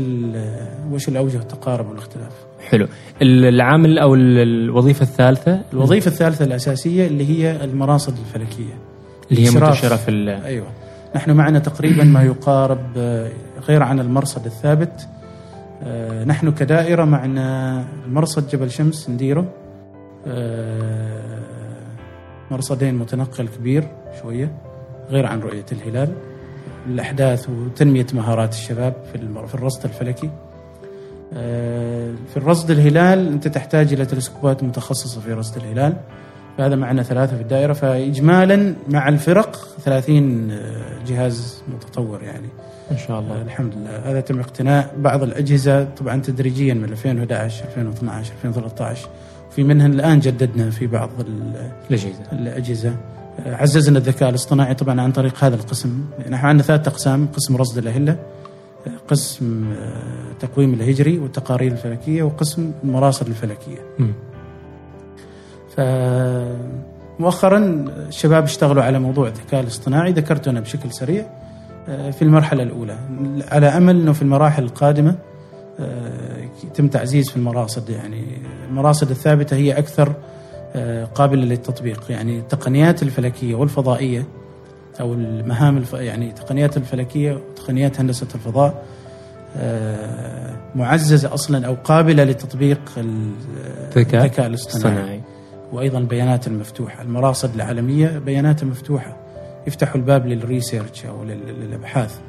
وش الأوجه التقارب والاختلاف. حلو. ال- العامل أو ال- الوظيفة الثالثة؟ الوظيفة الثالثة الأساسية اللي هي المراصد الفلكية. اللي هي. منتشرة في ال- أيوه. نحن معنا تقريبا ما يقارب آه، غير عن المرصد الثابت. آه، نحن كدائرة معنا مرصد جبل شمس نديره. آه، مرصدين متنقل كبير شوية غير عن رؤية الهلال. الأحداث وتنمية مهارات الشباب في الرصد الفلكي. في الرصد الهلال أنت تحتاج إلى تلسكوبات متخصصة في رصد الهلال. فهذا معنا ثلاثة في الدائرة. فإجمالا مع الفرق 30 جهاز متطور يعني. ما شاء الله. الحمد لله. هذا تم اقتناء بعض الأجهزة. طبعا تدريجيا من 2011 2012 2013 في منها الآن جددنا في بعض الأجهزة. الأجهزة. عززنا الذكاء الاصطناعي طبعا عن طريق هذا القسم. نحن عندنا ثلاث أقسام. قسم رصد الأهلة قسم تقويم الهجري والتقارير الفلكية وقسم المراصد الفلكية. م. فمؤخرا الشباب اشتغلوا على موضوع الذكاء الاصطناعي ذكرته أنا بشكل سريع في المرحلة الأولى. على أمل أنه في المراحل القادمة يتم تعزيز في المراصد. يعني المراصد الثابتة هي أكثر قابلة للتطبيق. يعني التقنيات الفلكية والفضائية أو المهام الف... يعني التقنيات الفلكية وتقنيات هندسة الفضاء معززة أصلا أو قابلة لتطبيق الذكاء الاصطناعي. وأيضا البيانات المفتوحة المراصد العالمية بياناتها مفتوحة. يفتحوا الباب للريسيرش أو للأبحاث.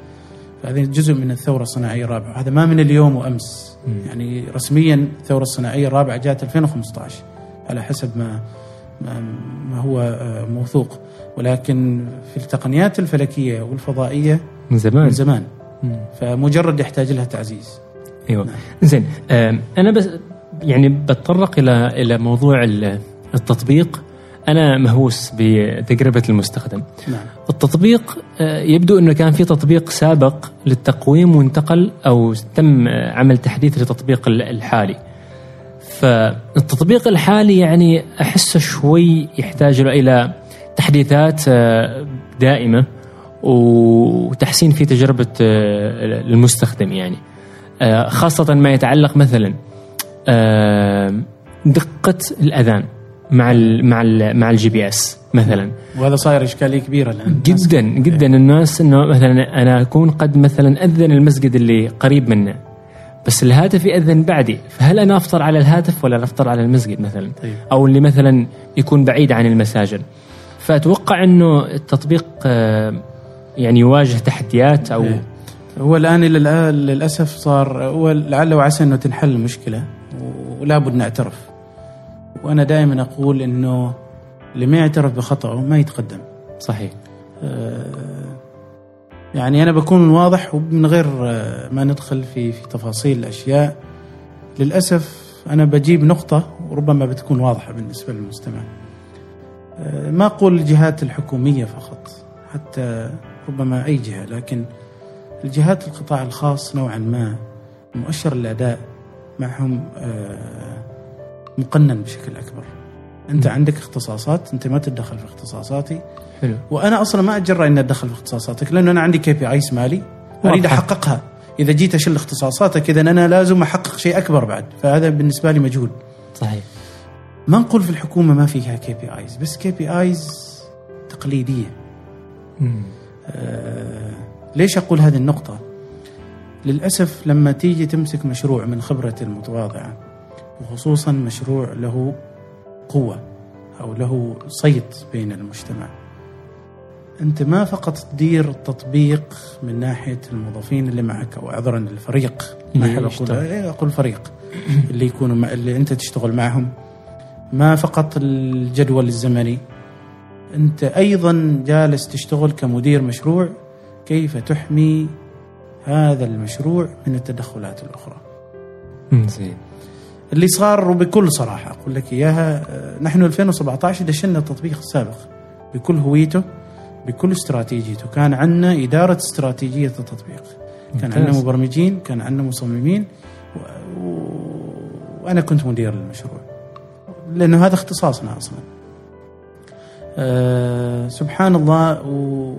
فهذه جزء من الثورة الصناعية الرابعة. هذا ما من اليوم وأمس. م. يعني رسميا الثورة الصناعية الرابعة جاءت 2015 على حسب ما ما هو موثوق. ولكن في التقنيات الفلكية والفضائية من زمان. من زمان. فمجرد يحتاج لها تعزيز. أيوه. نعم. زين أنا بس يعني بتطرق إلى إلى موضوع التطبيق. أنا مهووس بتجربة المستخدم. نعم. التطبيق يبدو إنه كان في تطبيق سابق للتقويم وانتقل أو تم عمل تحديث للتطبيق الحالي. فالتطبيق الحالي يعني أحسه شوي يحتاج إلى تحديثات دائمة وتحسين في تجربة المستخدم يعني. خاصة ما يتعلق مثلا دقة الأذان مع ال مع ال مع ال GPS مثلا. وهذا صاير إشكالية كبيرة الآن. جدا جدا. الناس إنه مثلا أنا أكون قد مثلا أذن المسجد اللي قريب منه بس الهاتف يأذن بعدي. فهل أنا أفطر على الهاتف ولا أفطر على المسجد مثلا؟ طيب. أو اللي مثلا يكون بعيد عن المساجد. فأتوقع أنه التطبيق يعني يواجه تحديات أو إيه. هو الآن للأسف صار هو لعل وعسى أنه تنحل المشكلة ولا بد نعترف وأنا دائما أقول أنه اللي ما يعترف بخطأه ما يتقدم. صحيح. يعني أنا بكون واضح ومن غير ما ندخل في في تفاصيل الأشياء. للأسف أنا بجيب نقطة وربما بتكون واضحة بالنسبة للمستمع. ما أقول الجهات الحكومية فقط حتى ربما أي جهة لكن الجهات القطاع الخاص نوعا ما مؤشر الأداء معهم مقنن بشكل أكبر. أنت م. عندك اختصاصات أنت ما تتدخل في اختصاصاتي. حلو. وأنا أصلا ما اتجرأ إني أتدخل في اختصاصاتك لأنه أنا عندي كي بي ايس مالي أريد أحققها. إذا جيت أشل اختصاصاتك إذا أنا لازم أحقق شيء أكبر بعد فهذا بالنسبة لي مجهول. صحيح. ما نقول في الحكومة ما فيها كي بي ايز بس كي بي ايز تقليدية. آه ليش أقول هذه النقطة؟ للأسف لما تيجي تمسك مشروع من خبرتي المتواضعة وخصوصا مشروع له قوة أو له صيت بين المجتمع أنت ما فقط تدير التطبيق من ناحية الموظفين اللي معك أو عذرا الفريق ما أحب أقول إيه أقول فريق اللي يكونوا اللي أنت تشتغل معهم. ما فقط الجدول الزمني أنت أيضا جالس تشتغل كمدير مشروع كيف تحمي هذا المشروع من التدخلات الأخرى. زين. اللي صار وبكل صراحة أقول لك إياها نحن 2017 دشنا التطبيق السابق بكل هويته بكل استراتيجيته كان عندنا إدارة استراتيجية التطبيق كان عندنا مبرمجين كان عندنا مصممين و... و... وأنا كنت مدير للمشروع لأنه هذا اختصاصنا أصلا. أه سبحان الله و...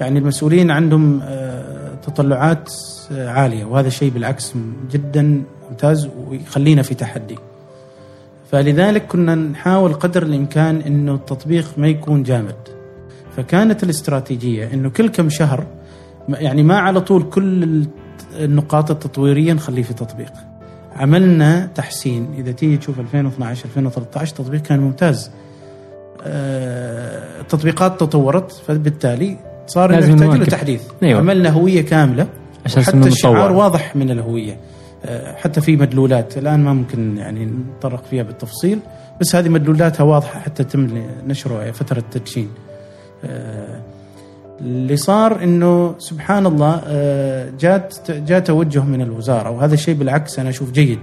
يعني المسؤولين عندهم أه تطلعات عالية وهذا الشيء بالعكس جدا ممتاز ويخلينا في تحدي. فلذلك كنا نحاول قدر الإمكان أنه التطبيق ما يكون جامد. فكانت الاستراتيجية إنه كل كم شهر يعني ما على طول كل النقاط التطويرية نخليه في تطبيق. عملنا تحسين. إذا تيجي تشوف 2012 2013 التطبيق كان ممتاز. التطبيقات تطورت فبالتالي صار لازم نحتاج له تحديث أيوة. عملنا هوية كاملة. حتى الشعار واضح من الهوية. آه، حتى في مدلولات. الآن ما ممكن يعني نتطرق فيها بالتفصيل بس هذه مدلولاتها واضحة حتى تم نشرها فترة تدشين آه، اللي صار إنه سبحان الله آه، جات جاء توجه من الوزارة وهذا الشيء بالعكس أنا أشوف جيد.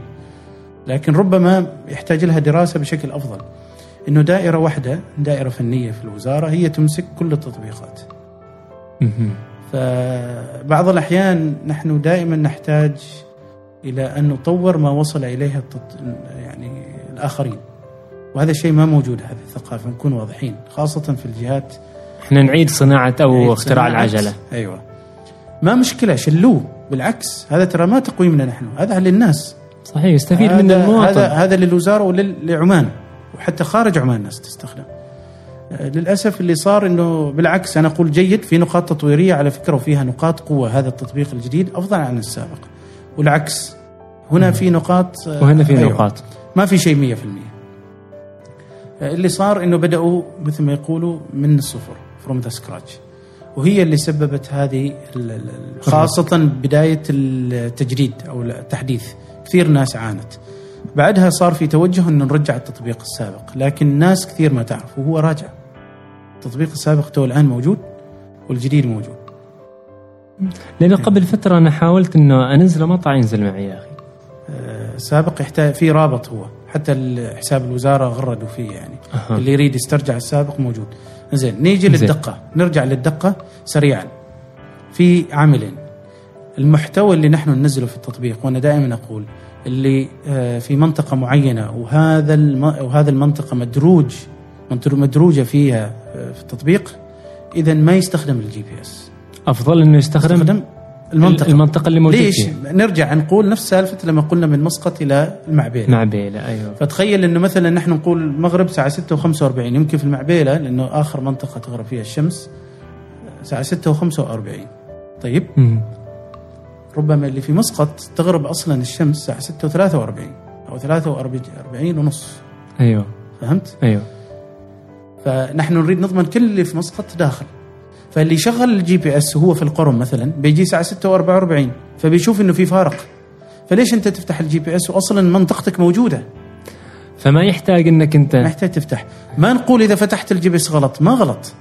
لكن ربما يحتاج لها دراسة بشكل أفضل. إنه دائرة واحدة دائرة فنية في الوزارة هي تمسك كل التطبيقات. فبعض الأحيان نحن دائما نحتاج إلى أن نطور ما وصل اليه التط... يعني الآخرين. وهذا الشيء ما موجود هذه الثقافة نكون واضحين خاصة في الجهات إحنا نعيد صناعة أو اختراع صناعة- العجلة. أيوه. ما مشكلة شلوه. بالعكس هذا ترى ما تقويمنا نحن هذا للناس صحيح يستفيد من المواطن. هذا هذا للوزارة ولعمان وحتى خارج عمان الناس تستخدم. آه، للأسف اللي صار إنه بالعكس أنا أقول جيد في نقاط تطويرية على فكرة وفيها نقاط قوة هذا التطبيق الجديد أفضل عن السابق. والعكس هنا في نقاط آه، وهنا في أيوة. نقاط. ما في شيء 100% آه، اللي صار إنه بدأوا مثل ما يقولوا من الصفر. from the scratch وهي اللي سببت هذه خاصة بداية التجديد أو التحديث. كثير ناس عانت. بعدها صار في توجه أن نرجع التطبيق السابق لكن ناس كثير ما تعرف وهو راجع. التطبيق السابق تو الآن موجود والجديد موجود. لأنه قبل فترة أنا حاولت انه انزله ما طلع ينزل معي يا أخي. آه، السابق يحتاج في رابط هو. حتى حساب الوزارة غردوا فيه يعني. أها. اللي يريد يسترجع السابق موجود. زين نيجي زين. للدقة. نرجع للدقة سريعا. في عاملين المحتوى اللي نحن ننزله في التطبيق وأنا دائما أقول اللي آه، في منطقة معينة وهذا الم... وهذا المنطقة مدروج مدروجة فيها آه، في التطبيق اذا ما يستخدم ال GPS. أفضل إنه يستخدم؟ يستخدم المنطقة. المنطقة اللي موجود ليش؟ فيها. نرجع نقول نفس سالفة لما قلنا من مسقط إلى المعبيلة معبيلة أيوه. فتخيل إنه مثلا نحن نقول المغرب الساعة 6 و45 يمكن في المعبيلة لأنه آخر منطقة تغرب فيها الشمس الساعة 6 و45 طيب؟ مم. ربما اللي في مسقط تغرب أصلا الشمس الساعة 6 و43 أو 43 ونص. أيوه. فهمت؟ أيوه. فنحن نريد نضمن كل اللي في مسقط داخل. فاللي يشغل ال GPS وهو في القرم مثلا بيجي الساعة 6 و44 فبيشوف إنه في فارق. فليش أنت تفتح ال GPS واصلا منطقتك موجودة؟ فما يحتاج إنك أنت محتاج تفتح. ما نقول إذا فتحت ال GPS غلط ما غلط.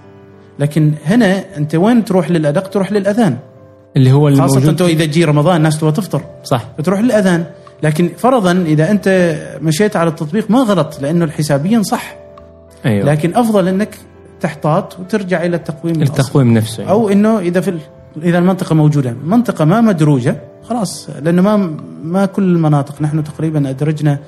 لكن هنا أنت وين تروح للأدق؟ تروح للأذان. اللي هو خاصة الموجود انت إذا تجي رمضان الناس تبغى تفطر. صح. فتروح للأذان. لكن فرضا إذا أنت مشيت على التطبيق ما غلط لأنه حسابيا صح. أيوه. لكن أفضل إنك تحتاط وترجع إلى التقويم. التقويم نفسه. يعني. أو إنه إذا في إذا المنطقة موجودة منطقة ما مدروجة خلاص لأنه ما ما كل المناطق نحن تقريبا أدرجنا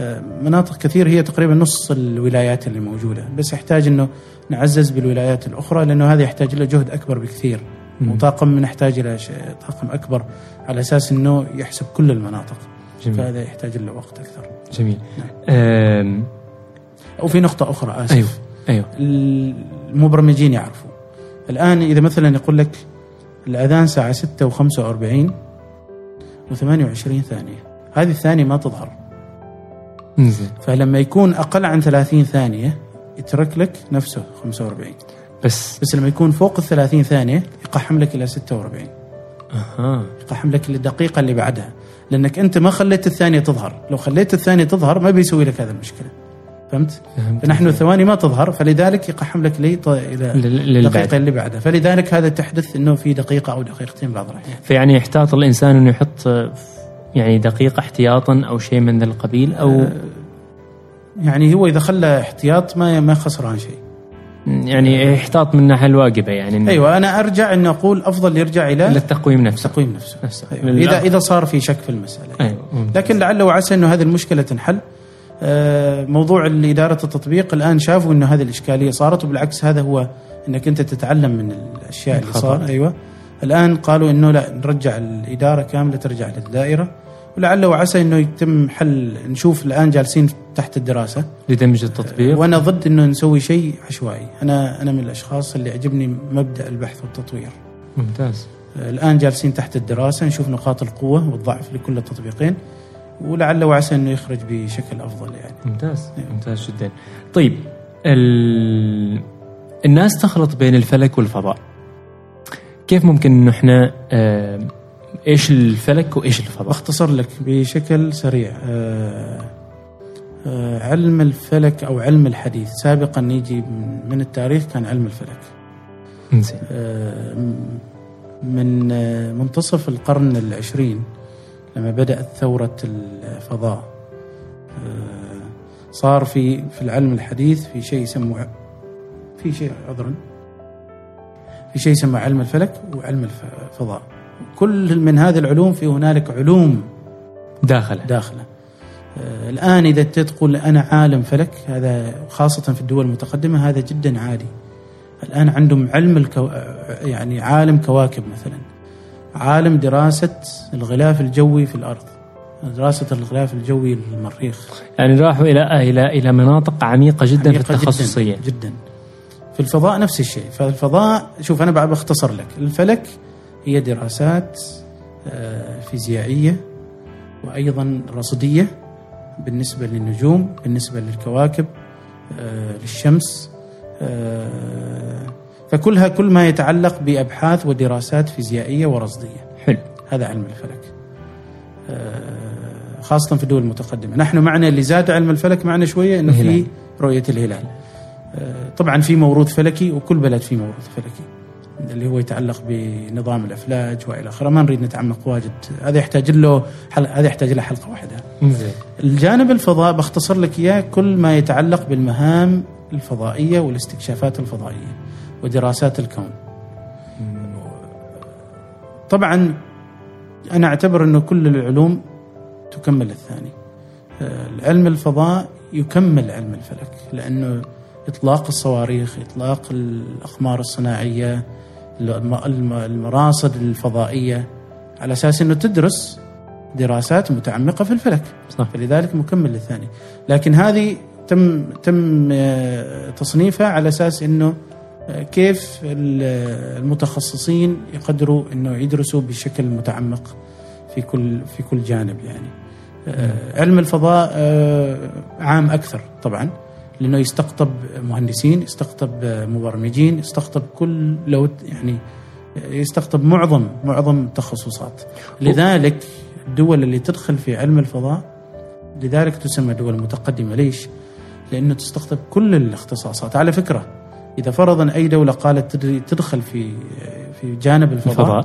آه، مناطق كثير هي تقريبا نص الولايات اللي موجودة. بس يحتاج إنه نعزز بالولايات الأخرى لأنه هذا يحتاج له جهد أكبر بكثير. وطاقم نحتاج إلى طاقم أكبر على أساس إنه يحسب كل المناطق. جميل. فهذا يحتاج له وقت أكثر. جميل. أم... وفي نقطة أخرى آسف. أيوه. أيوه. المبرمجين يعرفوا الآن إذا مثلا يقول لك الأذان ساعة 6 و45 و28 ثانية. هذه الثانية ما تظهر. إنزين. فلما يكون أقل عن 30 ثانية يترك لك نفسه 45 بس. بس لما يكون فوق ال 30 ثانية يقحم لك إلى 46 أها. يقحم لك للدقيقة اللي بعدها. لأنك أنت ما خليت الثانية تظهر. لو خليت الثانية تظهر ما بيسوي لك هذه المشكلة. فهمت؟ فهمت. فنحن الثواني ما تظهر فلذلك يقحم لك لي للبعد. الدقيقة اللي بعدها فلذلك هذا تحدث إنه في دقيقة أو دقيقتين بعض الأحيان. فيعني يحتاط الإنسان انه يحط آه، يعني دقيقة احتياطا أو شيء من ذا القبيل أو يعني هو إذا خلى احتياط ما ما خسران شيء. يعني يحتاط من الناحيه الواجبة يعني. إنه أيوه أنا أرجع انه أقول أفضل يرجع إلى للتقويم نفسه. التقويم نفسه. نفسه. أيوة. اذا إذا صار في شك في المسألة. أيوه ممتاز. لكن لعل وعسى إنه هذه المشكلة تنحل. آه، موضوع إدارة التطبيق الآن شافوا أنه هذه الإشكالية صارت وبالعكس هذا هو أنك أنت تتعلم من الأشياء اللي. صار. أيوة. الآن قالوا أنه لا نرجع الإدارة كاملة ترجع للدائرة ولعل وعسى أنه يتم حل. نشوف الآن جالسين تحت الدراسة. لدمج التطبيق. وأنا ضد إنه نسوي شيء عشوائي. أنا أنا من الأشخاص اللي يعجبني مبدأ البحث والتطوير. ممتاز. الآن جالسين تحت الدراسة نشوف نقاط القوة والضعف لكل التطبيقين. ولعل وعسى إنه يخرج بشكل أفضل يعني. ممتاز ممتاز جدا. طيب ال... الناس تخلط بين الفلك والفضاء. كيف ممكن انه إحنا آه، إيش الفلك وإيش الفضاء؟ باختصر لك بشكل سريع. آه، آه، علم الفلك أو علم الحديث. سابقا يجي من التاريخ كان علم الفلك. زين آه، من آه، منتصف القرن العشرين لما بدأت ثورة الفضاء. آه، صار في في العلم الحديث في شيء يسموه في شيء عذرا في شيء يسمى علم الفلك وعلم الفضاء. كل من هذه العلوم في هنالك علوم داخلة. داخلة. آه، الآن إذا تقول أنا عالم فلك هذا خاصة في الدول المتقدمة هذا جدا عادي. الآن عندهم علم الكو... يعني عالم كواكب مثلا. عالم دراسة الغلاف الجوي في الأرض. دراسة الغلاف الجوي للمريخ يعني راحوا إلى إلى إلى مناطق عميقة جدا عميقة في التخصصية. جدا, جدا في الفضاء نفس الشيء. فالفضاء شوف أنا بختصر لك. الفلك هي دراسات آه، فيزيائية وأيضا رصدية بالنسبة للنجوم بالنسبة للكواكب آه، للشمس آه، فكلها كل ما يتعلق بأبحاث ودراسات فيزيائية ورصدية. حلو. هذا علم الفلك. آه، خاصة في الدول المتقدمة. نحن معنا اللي زاد علم الفلك معنا شوية أنه في. رؤية الهلال. آه، طبعا في موروث فلكي وكل بلد فيه موروث فلكي. اللي هو يتعلق بنظام الأفلاج وإلى آخره. ما نريد نتعمق واجد. هذا يحتاج له حل... هذا يحتاج له حلقة واحدة. زين الجانب الفضاء بختصر لك إياه كل ما يتعلق بالمهام الفضائية والاستكشافات الفضائية. ودراسات الكون. طبعا أنا أعتبر أنه كل العلوم تكمل الثاني. آه، علم الفضاء يكمل علم الفلك لأنه إطلاق الصواريخ، إطلاق الأقمار الصناعية، الم- الم- المراصد الفضائية على أساس أنه تدرس دراسات متعمقة في الفلك. صح فلذلك مكمل للثاني لكن هذه تم تم آه، تصنيفها على أساس أنه آه، كيف ال- المتخصصين يقدروا إنه يدرسوا بشكل متعمق في كل في كل جانب يعني. آه، علم الفضاء آه، عام أكثر طبعا لأنه يستقطب مهندسين يستقطب آه، مبرمجين يستقطب كل لو يعني يستقطب معظم معظم التخصصات لذلك الدول اللي تدخل في علم الفضاء لذلك تسمى دول متقدمة. ليش؟ لأنه تستقطب كل الاختصاصات. على فكرة إذا فرضا أي دولة قالت تدخل في في جانب الفضاء, الفضاء.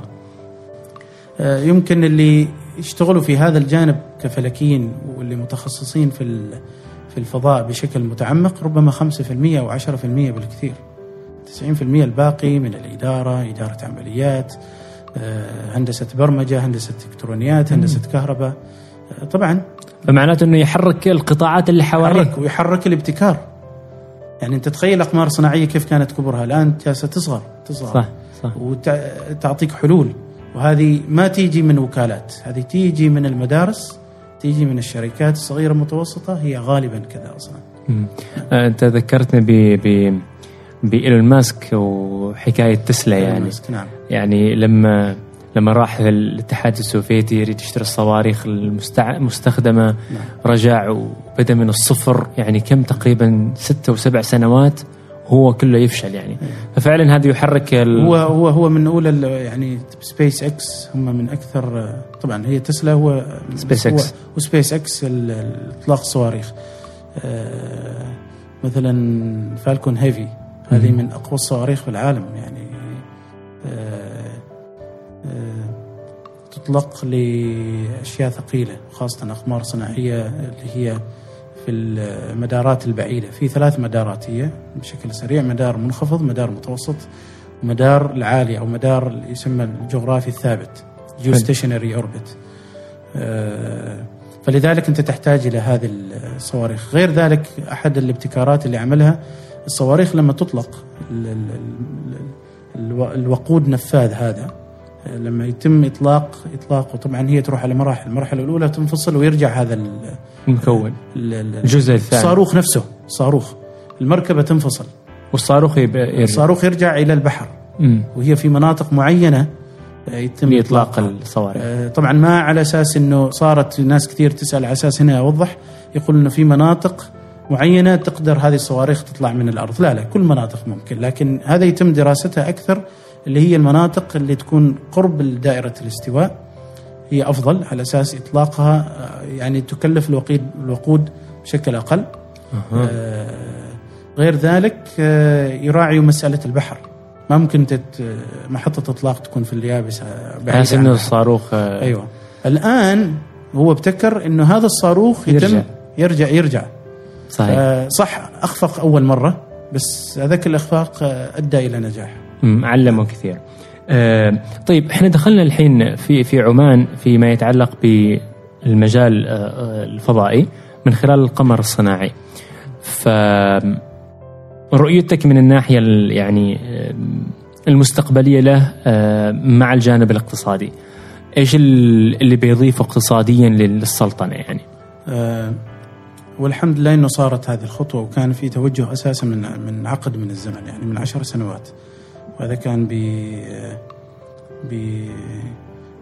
آه، يمكن اللي يشتغلوا في هذا الجانب كفلكيين واللي متخصصين في في الفضاء بشكل متعمق ربما 5% أو 10% بالكثير. 90% الباقي من الإدارة إدارة عمليات آه، هندسة برمجة هندسة إلكترونيات هندسة كهرباء. آه، طبعا. فمعناته إنه يحرك القطاعات اللي حواليه. يحرك ويحرك الابتكار. يعني أنت تخيل أقمار صناعية كيف كانت كبرها؟ الآن جالسه تصغر تصغر. صح صح. وتعطيك حلول. وهذه ما تيجي من وكالات. هذه تيجي من المدارس تيجي من الشركات الصغيرة المتوسطة هي غالبا كذا أصلا. مم. آه، أنت ذكرتني ب ب بإيلون ماسك وحكاية تسلا يعني. المسك، نعم. يعني لما لما راح الاتحاد السوفيتي يريد يشتري الصواريخ المستع... المستخدمه نعم. رجع وبدا من الصفر يعني كم تقريبا ستة وسبع سنوات هو كله يفشل يعني. ففعلا هذا يحرك ال... هو هو هو من أولى يعني سبيس إكس هم من أكثر طبعا هي تسلا هو سبيس إكس. وسبيس إكس اطلاق الصواريخ. آه، مثلا فالكون هيفي هذه من أقوى الصواريخ في العالم يعني. آه، تطلق لأشياء ثقيلة خاصة أقمار صناعية اللي هي في المدارات البعيدة. في ثلاث مدارات هي بشكل سريع مدار منخفض مدار متوسط ومدار العالي أو مدار اللي يسمى الجغرافي الثابت geo حلو. stationary orbit فلذلك أنت تحتاج إلى هذه الصواريخ. غير ذلك أحد الابتكارات اللي عملها الصواريخ لما تطلق ال- ال- ال- الو- الوقود نفاذ هذا آه، لما يتم اطلاق اطلاقه طبعا هي تروح على مراحل. المرحلة الأولى تنفصل ويرجع هذا ال- المكون ال- ال- الجزء الثاني. الصاروخ نفسه صاروخ المركبة تنفصل. والصاروخ يرجع. الصاروخ يرجع إلى البحر. مم. وهي في مناطق معينة آه، يتم لإطلاق إطلاقها. الصواريخ. آه، طبعا ما على أساس إنه صارت ناس كثير تسأل على أساس هنا أوضح. يقول إنه في مناطق معينة تقدر هذه الصواريخ تطلع من الأرض، لا لا كل مناطق ممكن، لكن هذا يتم دراستها أكثر اللي هي المناطق اللي تكون قرب دائره الاستواء. هي أفضل على أساس إطلاقها آه، يعني تكلف الوقود الوقود بشكل أقل. آه، غير ذلك آه، يراعي مسألة البحر. ما ممكن تت محطة إطلاق تكون في اليابس بعيدة بحيث عن إنه البحر. الصاروخ آه، أيوه. الآن هو ابتكر إنه هذا الصاروخ يتم يرجع. يرجع يرجع. صحيح. آه صح أخفق أول مرة بس هذاك الإخفاق آه أدى إلى نجاح. علموا كثير. آه، طيب إحنا دخلنا الحين في في عمان فيما يتعلق بالمجال آه، آه، الفضائي من خلال القمر الصناعي. ف رؤيتك من الناحية ال- يعني المستقبلية له مع الجانب الاقتصادي. إيش ال- اللي بيضيفه اقتصاديا للسلطنة يعني؟ آه والحمد لله إنه صارت هذه الخطوة وكان في توجه أساسا من من عقد من الزمن يعني من عشر سنوات. وهذا كان ب ب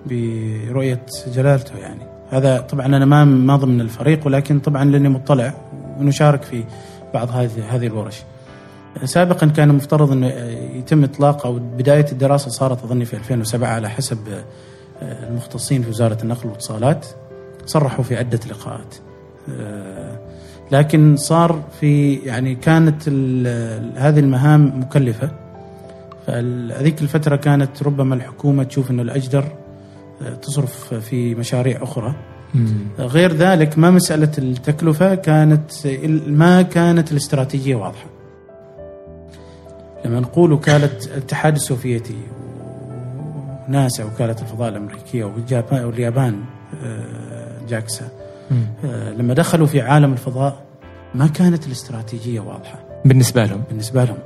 برؤية جلالته يعني هذا طبعا أنا ما ما ضمن الفريق ولكن طبعا لأني مطلع ونشارك في بعض هذه هذه الورش. سابقا كان المفترض انه يتم إطلاق أو بداية الدراسة صارت أظني في 2007 على حسب المختصين في وزارة النقل والإتصالات صرحوا في عدة لقاءات. آه، لكن صار في يعني كانت هذه المهام مكلفة فهذيك الفترة كانت ربما الحكومة تشوف إنه الأجدر آه، تصرف في مشاريع أخرى. غير ذلك ما مسألة التكلفة كانت ما كانت الاستراتيجية واضحة. لما نقول وكالة الاتحاد السوفيتي وناسا وكالة الفضاء الأمريكية واليابان آه، جاكسا آه، لما دخلوا في عالم الفضاء ما كانت الاستراتيجية واضحة. بالنسبة لهم؟ بالنسبة لهم.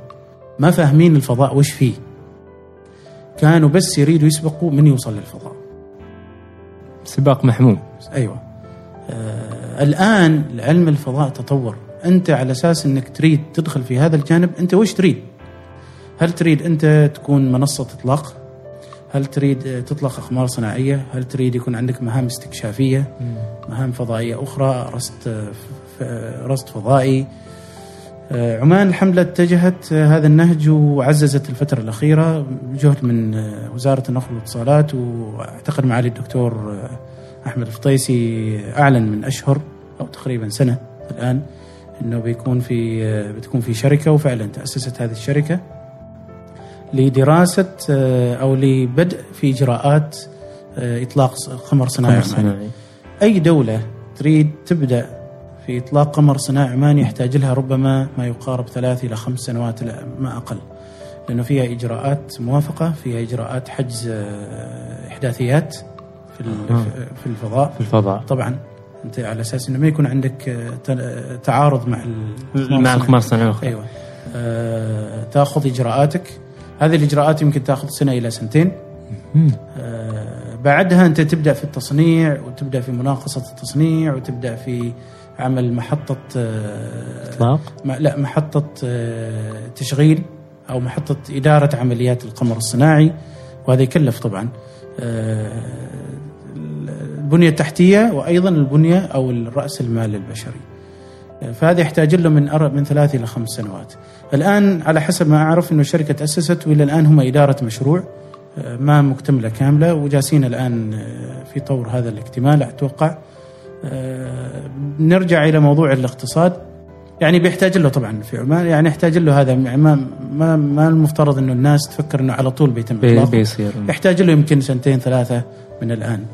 ما فاهمين الفضاء وش فيه. كانوا بس يريدوا يسبقوا من يوصل للفضاء. سباق محموم أيوه. آه الآن علم الفضاء تطور. أنت على أساس إنك تريد تدخل في هذا الجانب أنت وش تريد؟ هل تريد أنت تكون منصة إطلاق؟ هل تريد آه، تطلق أقمار صناعية؟ هل تريد يكون عندك مهام استكشافية؟ مهام فضائية أخرى رصد آه، ف- رصد فضائي؟ آه، عمان الحمد لله اتجهت آه، هذا النهج وعززت الفترة الأخيرة جهد من آه، وزارة النقل والإتصالات وأعتقد معالي الدكتور آه، أحمد الفطيسي أعلن من أشهر أو تقريبا سنة الآن أنه بيكون في آه، بتكون في شركة وفعلا تأسست هذه الشركة لدراسة آه، أو لبدء في إجراءات آه، إطلاق قمر صناعي عماني. صناعي أي دولة تريد تبدأ في إطلاق قمر صناعي عماني يحتاج لها ربما ما يقارب ثلاث إلى خمس سنوات لا ما أقل. لأنه فيها إجراءات موافقة فيها إجراءات حجز آه، إحداثيات في. في الفضاء. في الفضاء. طبعا أنت على أساس أنه ما يكون عندك آه، تعارض مع مع القمار الصناعي. أيوة. آه، تأخذ إجراءاتك. هذه الإجراءات يمكن تأخذ سنة إلى سنتين. آه، بعدها أنت تبدأ في التصنيع وتبدأ في مناقصة التصنيع وتبدأ في عمل محطة آه، اطلاق م- لا محطة آه، تشغيل أو محطة إدارة عمليات القمر الصناعي وهذا يكلف طبعا آه، البنية التحتية وأيضا البنية أو الرأس المال البشري آه، فهذا يحتاج له من من ثلاث إلى خمس سنوات. الآن على حسب ما أعرف إنه الشركة تأسست وإلى الآن هم إدارة مشروع آه، ما مكتملة كاملة وجالسين الآن آه، في طور هذا الاكتمال أتوقع. آه، نرجع إلى موضوع الاقتصاد. يعني بيحتاج له طبعا في عمان يعني يحتاج له هذا يعني ما ما ما المفترض إنه الناس تفكر إنه على طول بيتم بي- بيصير. يحتاج له يمكن سنتين ثلاثة من الآن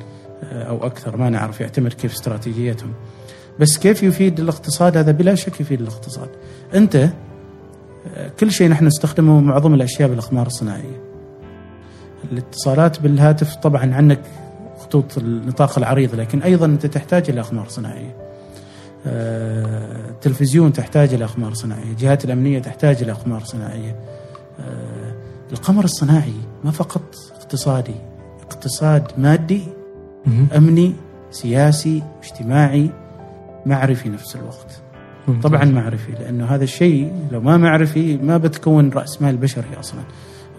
آه، أو أكثر ما نعرف يعتمد كيف استراتيجيتهم. بس كيف يفيد الاقتصاد؟ هذا بلا شك يفيد الاقتصاد. أنت آه، كل شيء نحن نستخدمه معظم الأشياء بالأقمار الصناعية. الاتصالات بالهاتف طبعا عنك خطوط النطاق العريض لكن أيضا أنت تحتاج إلى أقمار صناعية آه، التلفزيون تحتاج إلى أقمار صناعية الجهات الأمنية تحتاج إلى أقمار صناعية آه، القمر الصناعي ما فقط اقتصادي اقتصاد مادي مم. أمني سياسي اجتماعي معرفي نفس الوقت. طبعا معرفي لأنه هذا الشيء لو ما معرفي ما بتكون رأس مال بشري أصلا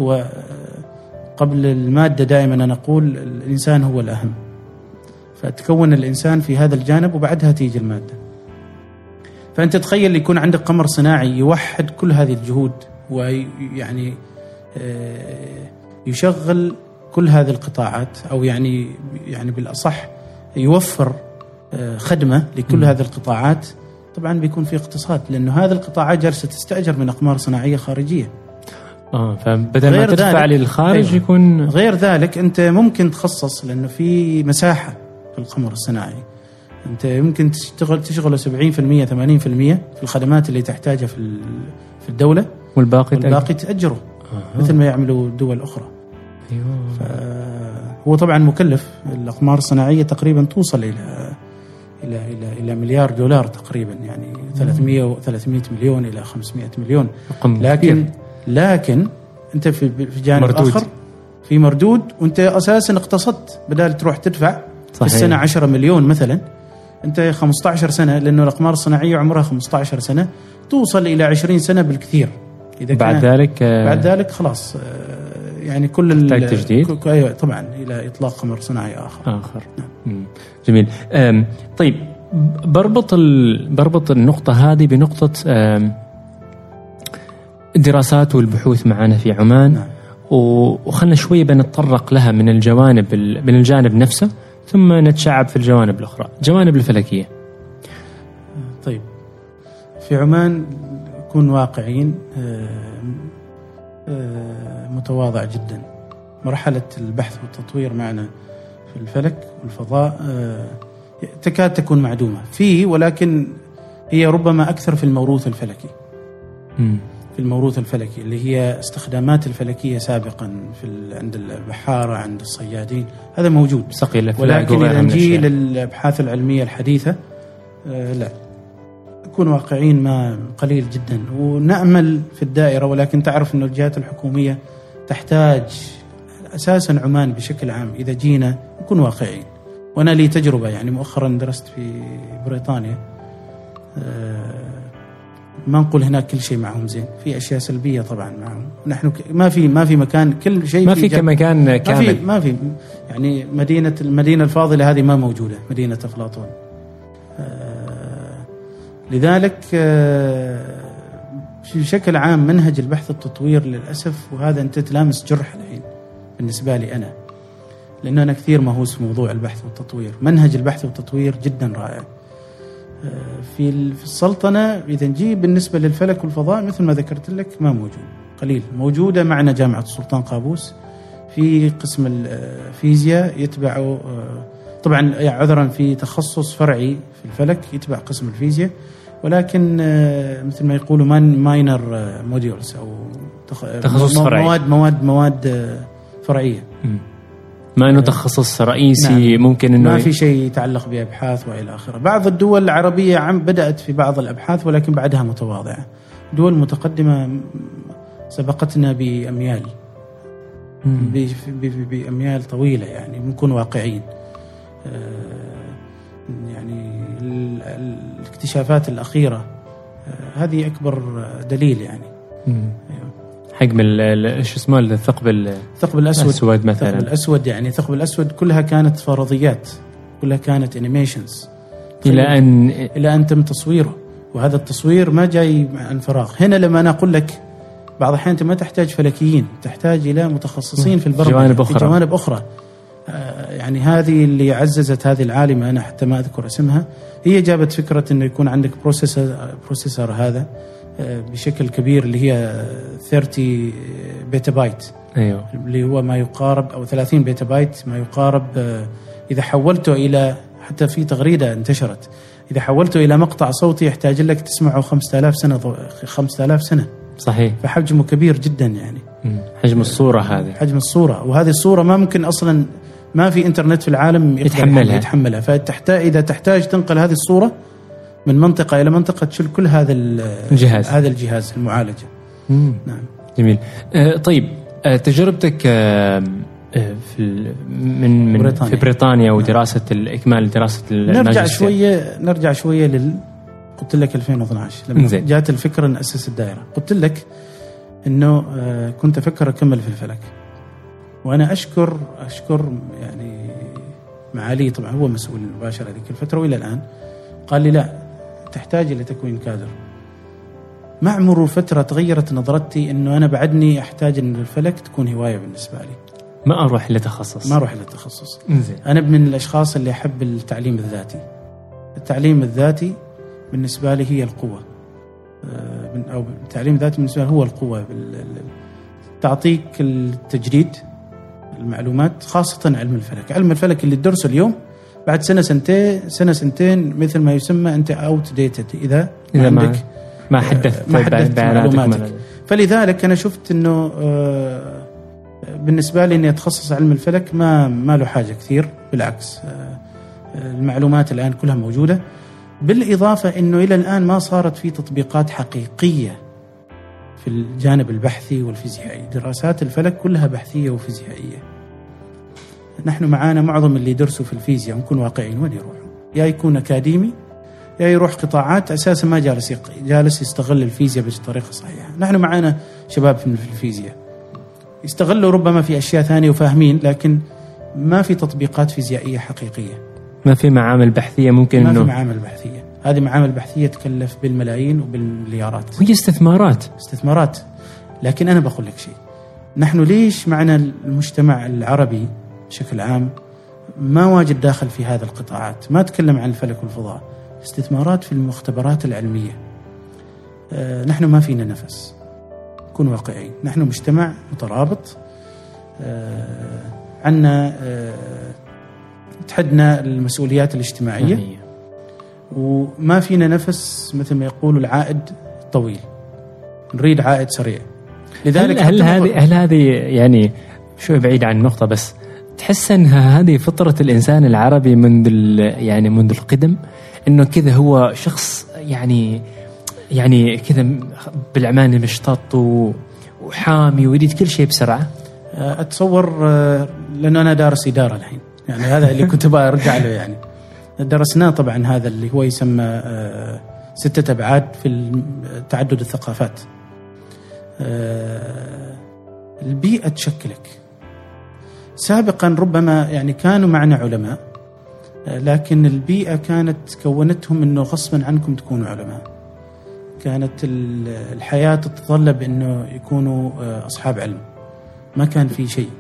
هو آه، قبل المادة دائما أنا أقول الإنسان هو الأهم. فتكون الإنسان في هذا الجانب وبعدها تيجي المادة. فأنت تخيل يكون عندك قمر صناعي يوحد كل هذه الجهود ويعني آه، يشغل كل هذه القطاعات أو يعني يعني بالأصح يوفر آه، خدمة لكل مم. هذه القطاعات. طبعا بيكون في اقتصاد لأنه هذه القطاعات جالسة تستأجر من أقمار صناعية خارجية. آه فبدل ما تدفع ذلك- للخارج أيوة. يكون غير ذلك أنت ممكن تخصص لأنه في مساحة في القمر الصناعي. أنت يمكن تشتغل تشغله 70% 80% في الخدمات اللي تحتاجها في في الدولة. والباقي والباقي تأجره آه. مثل ما يعملوا دول أخرى. أيوه. هو طبعا مكلف. الأقمار الصناعية تقريبا توصل إلى إلى إلى إلى مليار دولار تقريبا يعني 300 و 300 مليون إلى 500 مليون. لكن كبير. لكن انت في في جانب مردود. آخر في مردود وانت أساسا اقتصدت بدال تروح تدفع في صحيح. السنة 10 مليون مثلا انت 15 سنة لأنه الأقمار الصناعية عمرها 15 سنة توصل إلى 20 سنة بالكثير إذا بعد كان ذلك آه، بعد ذلك خلاص آه، يعني كل تحتاج تجديد؟ أيوه طبعا إلى إطلاق قمر صناعي آخر آخر مم. جميل طيب بربط ال... بربط النقطة هذه بنقطة أم، الدراسات والبحوث معنا في عمان نعم. وخلنا شوية بنتطرق لها من الجوانب ال... من الجانب نفسه ثم نتشعب في الجوانب الأخرى. جوانب الفلكية. طيب. في عمان نكون واقعيين آه، آه، متواضع جدا. مرحلة البحث والتطوير معنا في الفلك والفضاء آه، تكاد تكون معدومة. في ولكن هي ربما أكثر في الموروث الفلكي. مم. في الموروث الفلكي اللي هي استخدامات الفلكية سابقا في عند البحارة عند الصيادين. هذا موجود. سقي ولكن من نجي الأشياء. للأبحاث العلمية الحديثة آه، لا. نكون واقعيين ما قليل جدا. ونأمل في الدائرة ولكن تعرف إنه الجهات الحكومية تحتاج أساسا عمان بشكل عام. إذا جينا نكون واقعيين وأنا لي تجربة يعني مؤخرا درست في بريطانيا آه، ما نقول هناك كل شيء معهم زين. في أشياء سلبية طبعا معهم. نحن ك- ما في ما في مكان كل شيء ما في جنب- كمكان ما في كامل. ما في. يعني مدينة المدينة الفاضلة هذه ما موجودة مدينة أفلاطون. آه، لذلك آه، بشكل عام منهج البحث التطوير للأسف وهذا أنت تلامس جرح الحين بالنسبة لي أنا لأنه أنا كثير مهووس في موضوع البحث والتطوير. منهج البحث والتطوير جدا رائع. في ال- في السلطنة إذا نجي بالنسبة للفلك والفضاء مثل ما ذكرت لك ما موجود قليل موجودة معنا جامعة السلطان قابوس في قسم الفيزياء يتبعه آه، طبعا يعني عذرا في تخصص فرعي في الفلك يتبع قسم الفيزياء ولكن آه، مثل ما يقولوا مان minor modules أو تخ- تخصص فرعي. مواد مواد مواد آه، فرعية مم. ما انه تخصص رئيسي نعم. ممكن إنه ما في شيء يتعلق بأبحاث وإلى آخره. بعض الدول العربية عم بدأت في بعض الأبحاث ولكن بعدها متواضعة. دول متقدمة سبقتنا بأميال. بأميال طويلة يعني بنكون واقعيين آه، يعني ال- ال- الاكتشافات الأخيرة. آه، هذه أكبر دليل يعني. حجم شو اسمه الثقب ال- الثقب الأسود. الأسود الثقب مثلا الأسود يعني الثقب الأسود كلها كانت فرضيات كلها كانت انيميشنز إلى ان إلى أن تم تصويره وهذا التصوير ما جاي عن فراغ. هنا لما أنا أقول لك بعض الأحيان أنت ما تحتاج فلكيين تحتاج إلى متخصصين في البرمجة جوانب في أخرى. جوانب أخرى. آه، يعني هذه اللي عززت هذه العالمة أنا حتى ما أذكر اسمها. هي جابت فكرة إنه يكون عندك processor processor هذا. بشكل كبير اللي هي 30 petabyte أيوه. اللي هو ما يقارب أو 30 petabyte ما يقارب آه، إذا حولته إلى حتى في تغريدة انتشرت إذا حولته إلى مقطع صوتي يحتاج لك تسمعه 5000 سنة ضو- 5000 سنة. صحيح. فحجمه كبير جدا يعني. حجم الصورة هذه. حجم الصورة. وهذه الصورة ما ممكن أصلا ما في إنترنت في العالم يتحملها. يتحملها. فتحتاج إذا تحتاج تنقل هذه الصورة من منطقة إلى منطقة تشيل كل هذا ال- الجهاز. هذا الجهاز المعالجة مم. نعم جميل آه طيب آه تجربتك آه في من من بريطانيا. في بريطانيا ودراسة الاكمال دراسة نرجع. شوية نرجع شوية لل قلت لك 2012 لما زين. جات الفكرة ناسس الدائرة قلت لك إنه كنت أفكر أكمل في الفلك وأنا أشكر أشكر يعني معالي طبعا هو مسؤول مباشر هذيك الفترة وإلى الآن قال لي لا تحتاج إلى تكوين كادر. مع مرور فترة تغيرت نظرتي إنه أنا بعدني أحتاج إن الفلك تكون هواية بالنسبة لي. ما أروح لتخصص. ما أروح للتخصص زين أنا من الأشخاص اللي أحب التعليم الذاتي. التعليم الذاتي بالنسبة لي هي القوة. آه، أو التعليم الذاتي بالنسبة لي هو القوة. بال- ال- تعطيك التجريد المعلومات خاصة علم الفلك. علم الفلك اللي تدرسه اليوم بعد سنة سنتين سنة سنتين مثل ما يسمى أنت outdated إذا إذا ما عندك ما حدثت ما حدثت معلوماتك. فلذلك أنا شفت إنه آه، بالنسبة لي إني أتخصص علم الفلك ما ما له حاجة كثير بالعكس آه، المعلومات الآن كلها موجودة. بالإضافة إنه إلى الآن ما صارت في تطبيقات حقيقية في الجانب البحثي والفيزيائي. دراسات الفلك كلها بحثية وفيزيائية. نحن معانا معظم اللي يدرسوا في الفيزياء ونكون واقعيين وين يروحوا؟ يا يكون أكاديمي يا يروح قطاعات أساسا ما جالس يق... جالس يستغل الفيزياء بطريقة صحيحة، نحن معانا شباب في في الفيزياء. يستغلوا ربما في أشياء ثانية وفاهمين لكن ما في تطبيقات فيزيائية حقيقية، ما في معامل بحثية ممكن ما في معامل بحثية، هذه معامل بحثية تكلف بالملايين وبالمليارات. وهي استثمارات. استثمارات. لكن أنا بقول لك شيء. نحن ليش معنا المجتمع العربي بشكل عام ما واجد داخل في هذا القطاعات ما اتكلم عن الفلك والفضاء استثمارات في المختبرات العلمية. آه، نحن ما فينا نفس. نكون واقعيين. نحن مجتمع مترابط. آه، عندنا آه، تحدنا المسؤوليات الاجتماعية. هي. وما فينا نفس مثل ما يقولوا العائد طويل نريد عائد سريع. لذلك هل, هل هذه هل هذه يعني شوي بعيد عن النقطة بس تحس انها هذه فطرة الإنسان العربي منذ يعني منذ القدم إنه كذا هو شخص يعني يعني كذا بالعماني مشطط وحامي ويريد كل شيء بسرعة. آه، أتصور آه، لأنه أنا دارس إدارة الحين. يعني هذا اللي كنت أرجع له يعني. درسناه طبعا هذا اللي هو يسمى آه، ستة أبعاد في تعدد الثقافات. البيئة تشكلك. سابقا ربما يعني كانوا معنا علماء لكن البيئة كانت كونتهم إنه غصبا عنكم تكونوا علماء. كانت ال- الحياة تتطلب إنه يكونوا آه، أصحاب علم. ما كان في شيء.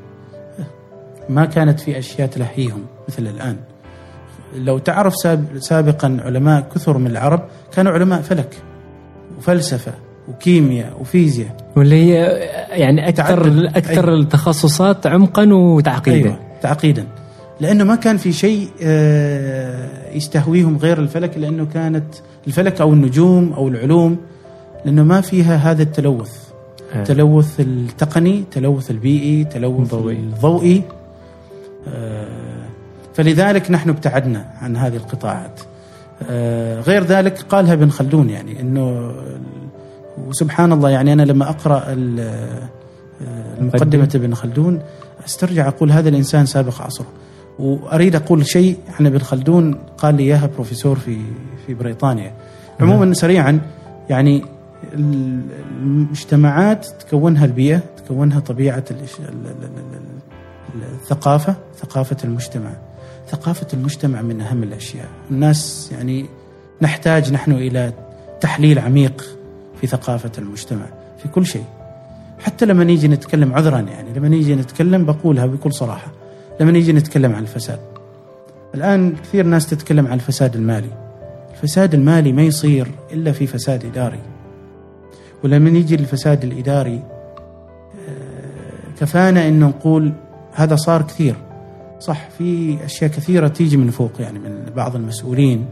ما كانت في أشياء تلهيهم مثل الآن. لو تعرف ساب- سابقا علماء كثر من العرب كانوا علماء فلك وفلسفة. وكيمياء وفيزياء واللي هي يعني أكثر تعدد. أكثر أيوة. التخصصات عمقا وتعقيدا أيوه تعقيدا لأنه ما كان في شيء آه، يستهويهم غير الفلك لأنه كانت الفلك أو النجوم أو العلوم لأنه ما فيها هذا التلوث آه. التلوث التقني تلوث البيئي تلوث الضوئي. الضوئي آه، فلذلك نحن ابتعدنا عن هذه القطاعات آه، غير ذلك قالها ابن خلدون يعني إنه وسبحان الله يعني أنا لما أقرأ المقدمة. ابن خلدون أسترجع أقول هذا الإنسان سابق عصره. وأريد أقول شيء عن ابن خلدون قال لي إياها بروفيسور في في بريطانيا. عموما سريعا يعني ال- المجتمعات تكونها البيئة تكونها طبيعة الثقافة ثقافة المجتمع. ثقافة المجتمع من أهم الأشياء. الناس يعني نحتاج نحن إلى تحليل عميق في ثقافة المجتمع في كل شيء. حتى لما نيجي نتكلم عذرا يعني لما نيجي نتكلم بقولها بكل صراحة. لما نيجي نتكلم عن الفساد. الآن كثير ناس تتكلم عن الفساد المالي. الفساد المالي ما يصير إلا في فساد إداري. ولما نيجي للفساد الإداري آه، كفانا انه نقول هذا صار كثير. صح في أشياء كثيرة تيجي من فوق يعني من بعض المسؤولين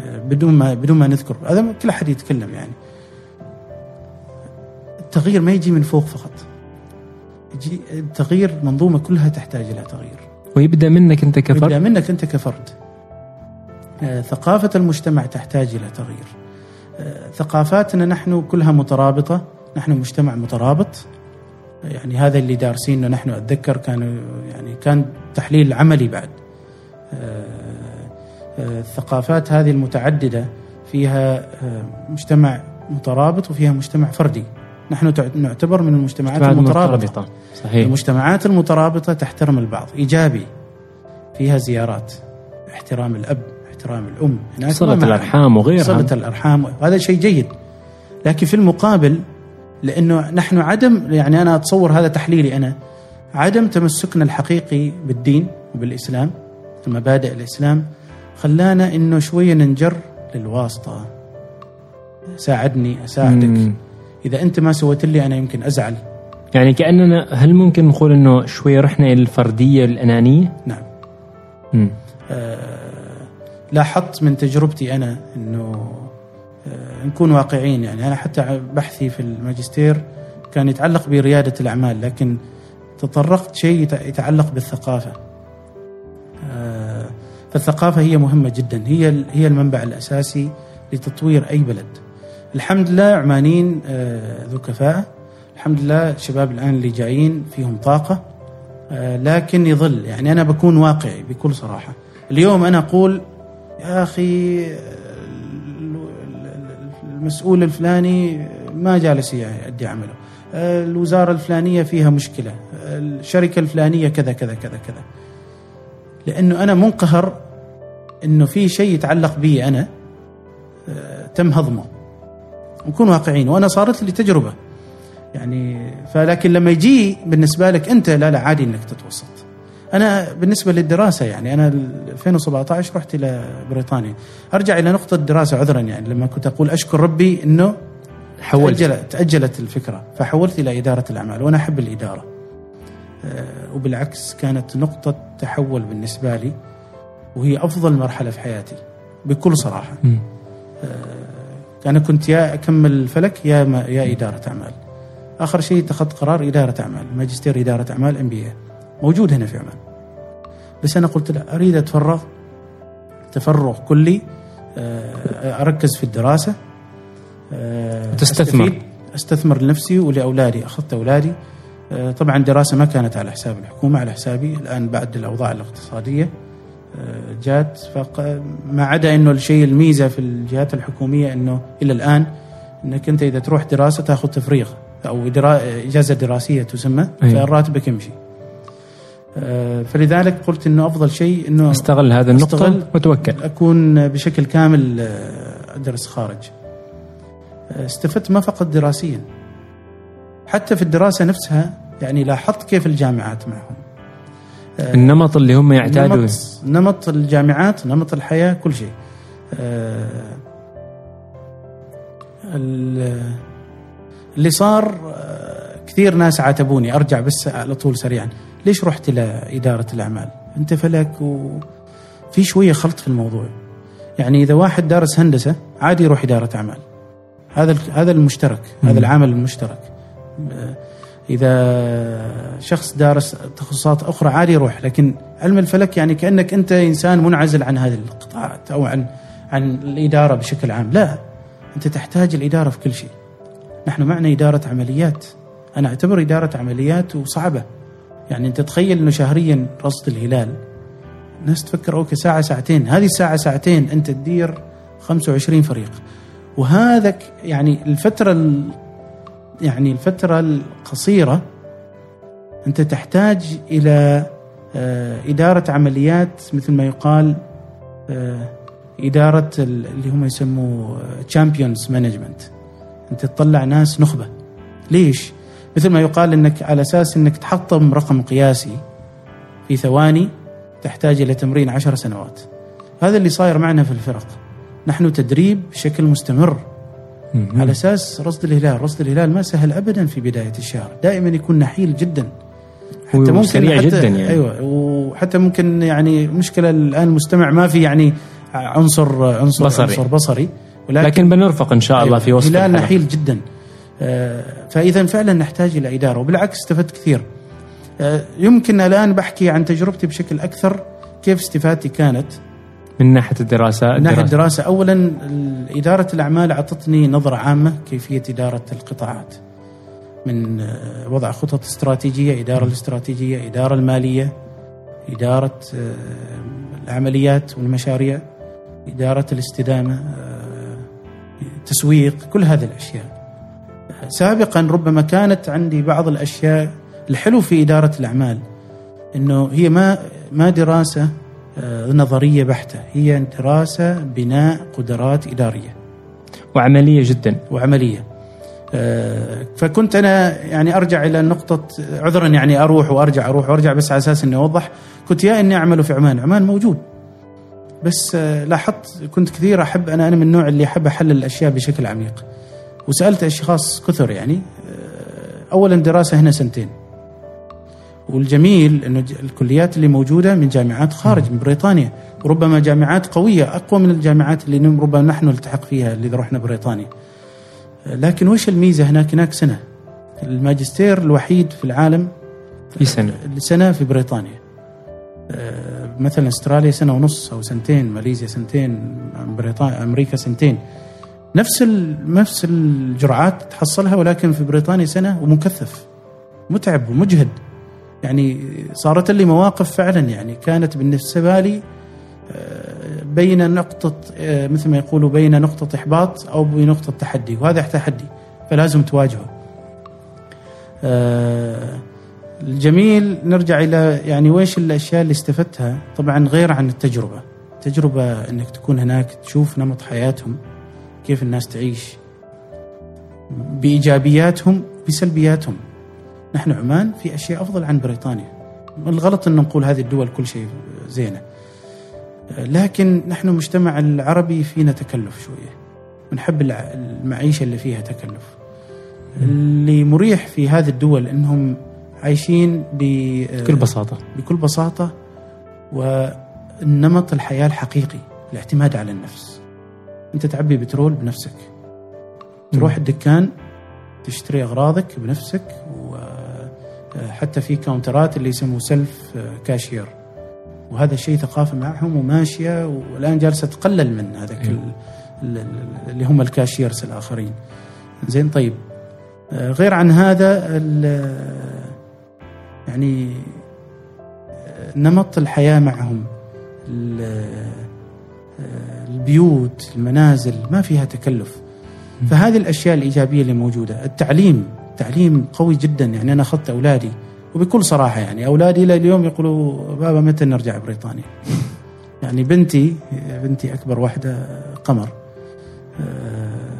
آه، بدون ما بدون ما نذكر. هذا كل أحد يتكلم يعني. التغيير ما يجي من فوق فقط. يجي التغيير منظومة كلها تحتاج إلى تغيير. ويبدأ منك أنت يبدأ كفرد منك أنت كفرد. آه، ثقافة المجتمع تحتاج إلى تغيير. آه، ثقافاتنا نحن كلها مترابطة. نحن مجتمع مترابط. يعني هذا اللي دارسينه نحن أتذكر كانوا يعني كان تحليل عملي بعد. آه، الثقافات هذه المتعددة فيها مجتمع مترابط وفيها مجتمع فردي. نحن نعتبر من المجتمعات بعد المترابطة. مرتبطة صحيح. المجتمعات المترابطة تحترم البعض. إيجابي. فيها زيارات. احترام الأب احترام الأم. هناك صلة. الأرحام وغيرها. صلة الأرحام. وهذا شيء جيد. لكن في المقابل لأنه نحن عدم يعني أنا أتصور هذا تحليلي أنا عدم تمسكنا الحقيقي بالدين وبالإسلام مبادئ الإسلام خلانا إنه شوية ننجر للواسطة. ساعدني أساعدك. مم. إذا أنت ما سويت لي أنا يمكن أزعل يعني كأننا هل ممكن نقول إنه شوي رحنا إلى الفردية الأنانية؟ نعم مم. لاحظت من تجربتي أنا إنه آه، نكون واقعيين يعني أنا حتى بحثي في الماجستير كان يتعلق بريادة الأعمال لكن تطرقت شيء يت- يتعلق بالثقافة. آه، فالثقافة هي مهمة جدا هي هي المنبع الأساسي لتطوير أي بلد. الحمد لله عمانيين آه، ذو كفاءة. الحمد لله الشباب الآن اللي جايين فيهم طاقة آه، لكن يظل. يعني أنا بكون واقعي بكل صراحة. اليوم أنا أقول يا أخي المسؤول الفلاني ما جالس يؤدي عمله. الوزارة الفلانية فيها مشكلة. الشركة الفلانية كذا كذا كذا كذا. لأنه أنا منقهر أنه في شيء يتعلق بي أنا آه، تم هضمه. نكون واقعيين وأنا صارت لي تجربة. يعني فلكن لما يجي بالنسبة لك أنت لا لا عادي أنك تتوسط. أنا بالنسبة للدراسة يعني أنا 2017 رحت إلى بريطانيا. أرجع إلى نقطة الدراسة عذرا يعني لما كنت أقول أشكر ربي إنه حولت. تأجلت, تأجلت الفكرة فحولت إلى إدارة الأعمال وأنا أحب الإدارة. آه، وبالعكس كانت نقطة تحول بالنسبة لي وهي أفضل مرحلة في حياتي بكل صراحة. أنا كنت يا أكمل الفلك يا ما يا إدارة أعمال. آخر شيء اتخذت قرار إدارة أعمال ماجستير إدارة أعمال ام بي موجود هنا في عمان. بس أنا قلت لا أريد اتفرغ تفرغ كلي آه، أركز في الدراسة آه،. أستفيد، أستثمر لنفسي ولأولادي. أخذت أولادي. آه، طبعا الدراسة ما كانت على حساب الحكومة على حسابي. الآن بعد الأوضاع الاقتصادية. جات ما عدا إنه الشيء الميزة في الجهات الحكومية إنه إلى الآن إنك أنت إذا تروح دراسة تأخذ تفريغ أو درا... إجازة دراسية تسمى. فراتبك يمشي. آه، فلذلك قلت إنه أفضل شيء إنه أستغل هذه النقطة. وتوكل أكون بشكل كامل آه، أدرس خارج. آه، استفدت ما فقط دراسيا حتى في الدراسة نفسها يعني لاحظت كيف الجامعات معهم. آه، النمط اللي هم يعتادوا نمط, نمط الجامعات نمط الحياة كل شيء. آه، ال- اللي صار آه، كثير ناس عاتبوني أرجع بس على طول سريعا. ليش رحت إلى إدارة الأعمال؟ أنت فلك وفي شوية خلط في الموضوع. يعني إذا واحد دارس هندسة عادي يروح إدارة أعمال. هذا هذا المشترك هذا العامل المشترك. إذا شخص دارس تخصصات أخرى عادي يروح لكن علم الفلك يعني كأنك أنت إنسان منعزل عن هذه القطاعات أو عن عن الإدارة بشكل عام. لا أنت تحتاج الإدارة في كل شيء. نحن معنا إدارة عمليات. أنا أعتبر إدارة عمليات وصعبة. يعني أنت تخيل إنه شهريا رصد الهلال. الناس تفكر okay ساعة ساعتين. هذه الساعة ساعتين أنت تدير 25 فريق. وهذا يعني الفترة ال- يعني الفترة القصيرة أنت تحتاج إلى آه، إدارة عمليات مثل ما يقال آه، إدارة ال- اللي هم يسموه champions management أنت تطلع ناس نخبة. ليش؟ مثل ما يقال أنك على أساس أنك تحطم رقم قياسي في ثواني تحتاج إلى تمرين عشر سنوات. هذا اللي صاير معنا في الفرق. نحن تدريب بشكل مستمر. مم. على أساس رصد الهلال، رصد الهلال ما سهل ابدا في بداية الشهر، دائما يكون نحيل جدا. هو سريع حتى جدا يعني. أيوه وحتى ممكن يعني مشكلة الآن المستمع ما في يعني عنصر عنصر بصري. عنصر بصري ولكن لكن بنرفق إن شاء الله في وسط الهلال. نحيل جدا. آه، فاذا فعلا نحتاج إلى إدارة وبالعكس استفدت كثير. آه، يمكن الآن بحكي عن تجربتي بشكل أكثر كيف استفادتي كانت من ناحية الدراسة. من ناحية الدراسة. الدراسة. اولا إدارة الأعمال أعطتني نظرة عامة كيفية إدارة القطاعات. من آه، وضع خطط استراتيجية إدارة الاستراتيجية إدارة المالية إدارة آه، العمليات والمشاريع إدارة الاستدامة آه، تسويق كل هذه الأشياء. سابقا ربما كانت عندي بعض الأشياء الحلو في إدارة الأعمال إنه هي ما ما دراسة آه، نظرية بحتة. هي دراسة بناء قدرات إدارية. وعملية جدا. وعملية. آه، فكنت أنا يعني أرجع إلى نقطة عذرا يعني أروح وأرجع أروح وأرجع بس على أساس إني أوضح كنت يا إني أعمل في عمان، عمان موجود. بس آه، لاحظت كنت كثير أحب أنا أنا من النوع اللي أحب احلل الأشياء بشكل عميق. وسألت أشخاص كثر يعني. اولا دراسة هنا سنتين. والجميل إنه الكليات اللي موجودة من جامعات خارج من بريطانيا. وربما جامعات قوية أقوى من الجامعات اللي ربما نحن نلتحق فيها اللي رحنا بريطانيا. لكن وش الميزة هناك؟ هناك سنة. الماجستير الوحيد في العالم في سنة. سنه في بريطانيا. آه، مثلا أستراليا سنة ونص أو سنتين ماليزيا سنتين بريطانيا أمريكا سنتين. نفس نفس الجرعات تحصلها ولكن في بريطانيا سنة ومكثف. متعب ومجهد. يعني صارت لي مواقف فعلا يعني كانت بالنسبة لي آه، بين نقطة آه، مثل ما يقولوا بين نقطة إحباط أو بنقطة تحدي وهذا تحدي فلازم تواجهه. آه، الجميل نرجع إلى يعني ويش الأشياء اللي استفدتها؟ طبعا غير عن التجربة. تجربة أنك تكون هناك تشوف نمط حياتهم كيف الناس تعيش بإيجابياتهم بسلبياتهم. نحن عمان في أشياء أفضل عن بريطانيا. الغلط أن نقول هذه الدول كل شيء زينة. لكن نحن المجتمع العربي فينا تكلف شوية. ونحب المعيشة اللي فيها تكلف. اللي مريح في هذه الدول أنهم عايشين بكل بساطة. بكل بساطة. والنمط الحياة الحقيقي الاعتماد على النفس. أنت تعبي بترول بنفسك. تروح الدكان تشتري أغراضك بنفسك وحتى في كاونترات اللي يسموه self cashier وهذا الشيء ثقافة معهم وماشية والآن جالسة تقلل من هذاك ال- اللي هم الكاشيرز الآخرين. زين طيب. آه، غير عن هذا يعني آه، نمط الحياة معهم ال- آه، البيوت المنازل ما فيها تكلف. فهذه الأشياء الإيجابية اللي موجودة. التعليم. تعليم قوي جدا. يعني أنا أخذت أولادي وبكل صراحة يعني أولادي إلى اليوم يقولوا بابا متى نرجع بريطانيا؟ يعني بنتي بنتي أكبر واحدة قمر. آه،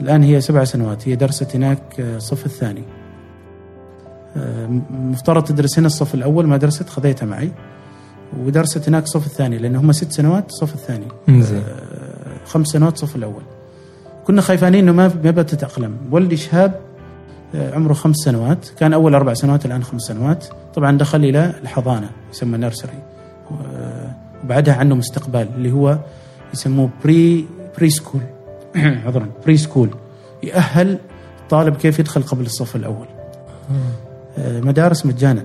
الآن هي سبع سنوات. هي درست هناك آه، الصف الثاني. آه، مفترض تدرس هنا الصف الأول. ما درست خذيتها معي. ودرست هناك الصف الثاني لأن هم ست سنوات الصف الثاني. خمس سنوات الصف الأول. كنا خايفانين إنه ما ما بتتاقلم آه، عمره خمس سنوات. كان أول أربع سنوات الآن خمس سنوات. طبعا دخل إلى الحضانة يسمى nursery وبعدها عنده مستقبل اللي هو يسموه pre pre-school عذرا pre-school يأهل الطالب كيف يدخل قبل الصف الأول. آه، مدارس مجانا.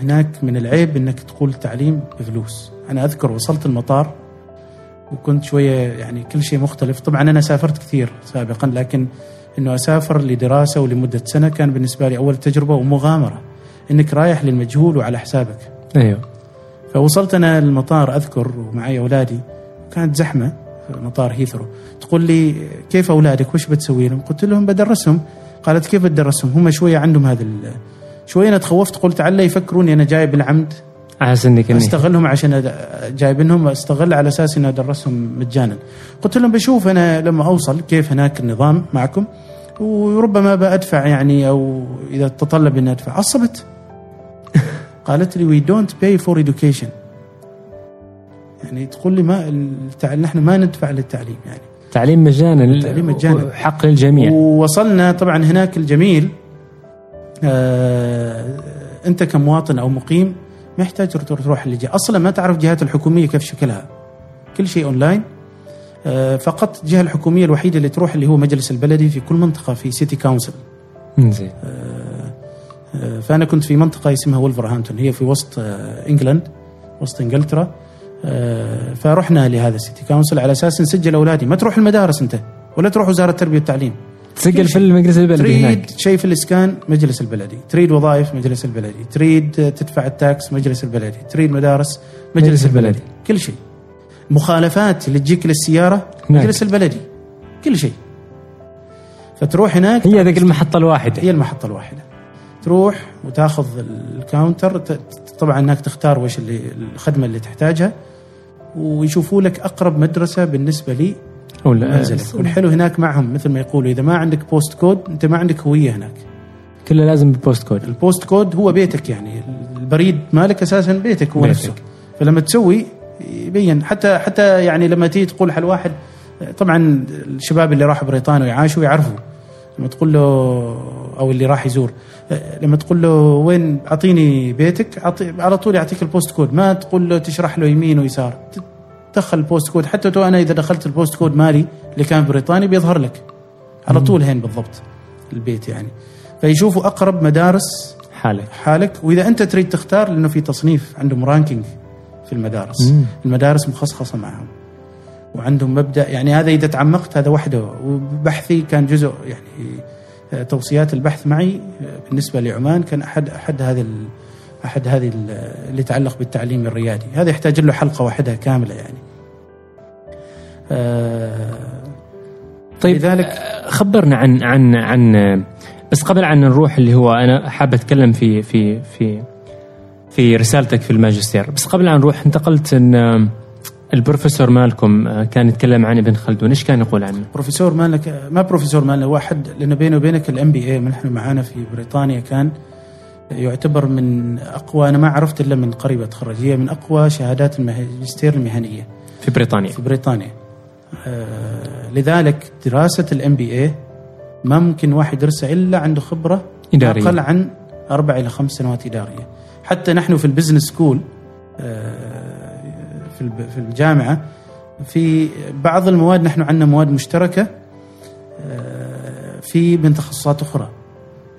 هناك من العيب إنك تقول تعليم بفلوس أنا أذكر وصلت المطار وكنت شوية يعني كل شيء مختلف. طبعا أنا سافرت كثير سابقا لكن إنه أسافر لدراسة ولمدة سنة كان بالنسبة لي أول تجربة ومغامرة. إنك رايح للمجهول وعلى حسابك. أيوه. فوصلت أنا المطار أذكر ومعي أولادي. كانت زحمة في مطار هيثرو. تقول لي كيف أولادك؟ وش بتسوي لهم؟ قلت لهم بدرسهم. قالت كيف بتدرسهم؟ هم شوية عندهم هذا شوية أنا تخوفت قلت على يفكروني أنا جاي بالعمد على انك إني- أستغلهم عشان جايبينهم أستغل على أساس اني أدرسهم مجانا. قلت لهم بشوف أنا لما أوصل كيف هناك النظام معكم وربما بأدفع يعني أو إذا تطلب إني أدفع. عصبت. قالت لي we don't pay for education. يعني تقول لي ما التع... نحن ما ندفع للتعليم يعني. تعليم مجانا. تعليم مجانا. حق للجميع ووصلنا طبعا هناك الجميل آه أنت كمواطن أو مقيم ما يحتاج تروح الجهه أصلا ما تعرف الجهات الحكومية كيف شكلها. كل شيء أونلاين. آه فقط الجهة الحكومية الوحيدة اللي تروح اللي هو مجلس البلدي في كل منطقة في city council زين. آه، فأنا كنت في منطقة اسمها ولفرهامبتون هي في وسط آه، England وسط إنجلترا. آه، فرحنا لهذا ال city council على أساس نسجل أولادي. ما تروح المدارس أنت ولا تروح وزارة التربية والتعليم. تسجل في المجلس البلدي تريد هناك. شيء في الإسكان مجلس البلدي. تريد وظائف مجلس البلدي. تريد تدفع ال tax مجلس البلدي. تريد مدارس مجلس, مجلس البلدي. البلدي. كل شيء. مخالفات اللي تجيك للسيارة هناك. مجلس البلدي. كل شيء. فتروح هناك هي ذيك المحطة الواحدة. هي المحطة الواحدة. تروح وتاخذ ال counter طبعا انك تختار وش اللي الخدمة اللي تحتاجها ويشوفوا لك أقرب مدرسة بالنسبة لي ولا منزلك والحلو هناك معهم مثل ما يقولوا إذا ما عندك postcode أنت ما عندك هوية هناك. كله لازم ب postcode ال postcode هو بيتك يعني البريد مالك أساسا بيتك هو بيتك. نفسه. فلما تسوي يبين. حتى حتى يعني لما تيجي تقول حل واحد طبعا الشباب اللي راحوا بريطانيا ويعاشوا يعرفوا. لما تقول له أو اللي راح يزور لما تقول له وين أعطيني بيتك؟ على طول يعطيك ال postcode ما تقول له تشرح له يمين ويسار. تدخل ال postcode. حتى تو أنا إذا دخلت البوست كود مالي اللي كان بريطاني بيظهر لك. على طول هين بالضبط البيت يعني. فيشوفوا أقرب مدارس حالك. حالك. وإذا أنت تريد تختار لأنه في تصنيف عندهم رانكينج في المدارس. مم. المدارس مخصصه معهم. وعندهم مبدأ يعني هذا إذا تعمقت هذا وحده. وبحثي كان جزء يعني آه، توصيات البحث معي آه، بالنسبة لعمان كان أحد أحد هذه أحد هذه ال- اللي يتعلق بالتعليم الريادي. هذا يحتاج له حلقة واحدة كاملة يعني. طيب لذلك خبرنا عن عن عن بس قبل عن نروح اللي هو أنا حاب أتكلم في في في في رسالتك في الماجستير. بس قبل عن نروح انتقلت إن البروفيسور مالكم كان يتكلم عن ابن خلدون. إيش كان يقول عنه؟ بروفيسور مالك ما بروفيسور مالنا واحد لأنه بينه وبينك ال MBA نحن معانا في بريطانيا كان يعتبر من أقوى أنا ما عرفت إلا من قريب اتخرج هي من أقوى شهادات الماجستير المهنية في بريطانيا. في بريطانيا. آه لذلك دراسة ال MBA ما ممكن واحد يدرسها إلا عنده خبرة إدارية. أقل عن أربع إلى خمس سنوات إدارية. حتى نحن في ال business school في الب- في الجامعة في بعض المواد نحن عندنا مواد مشتركة آه، في من تخصصات أخرى.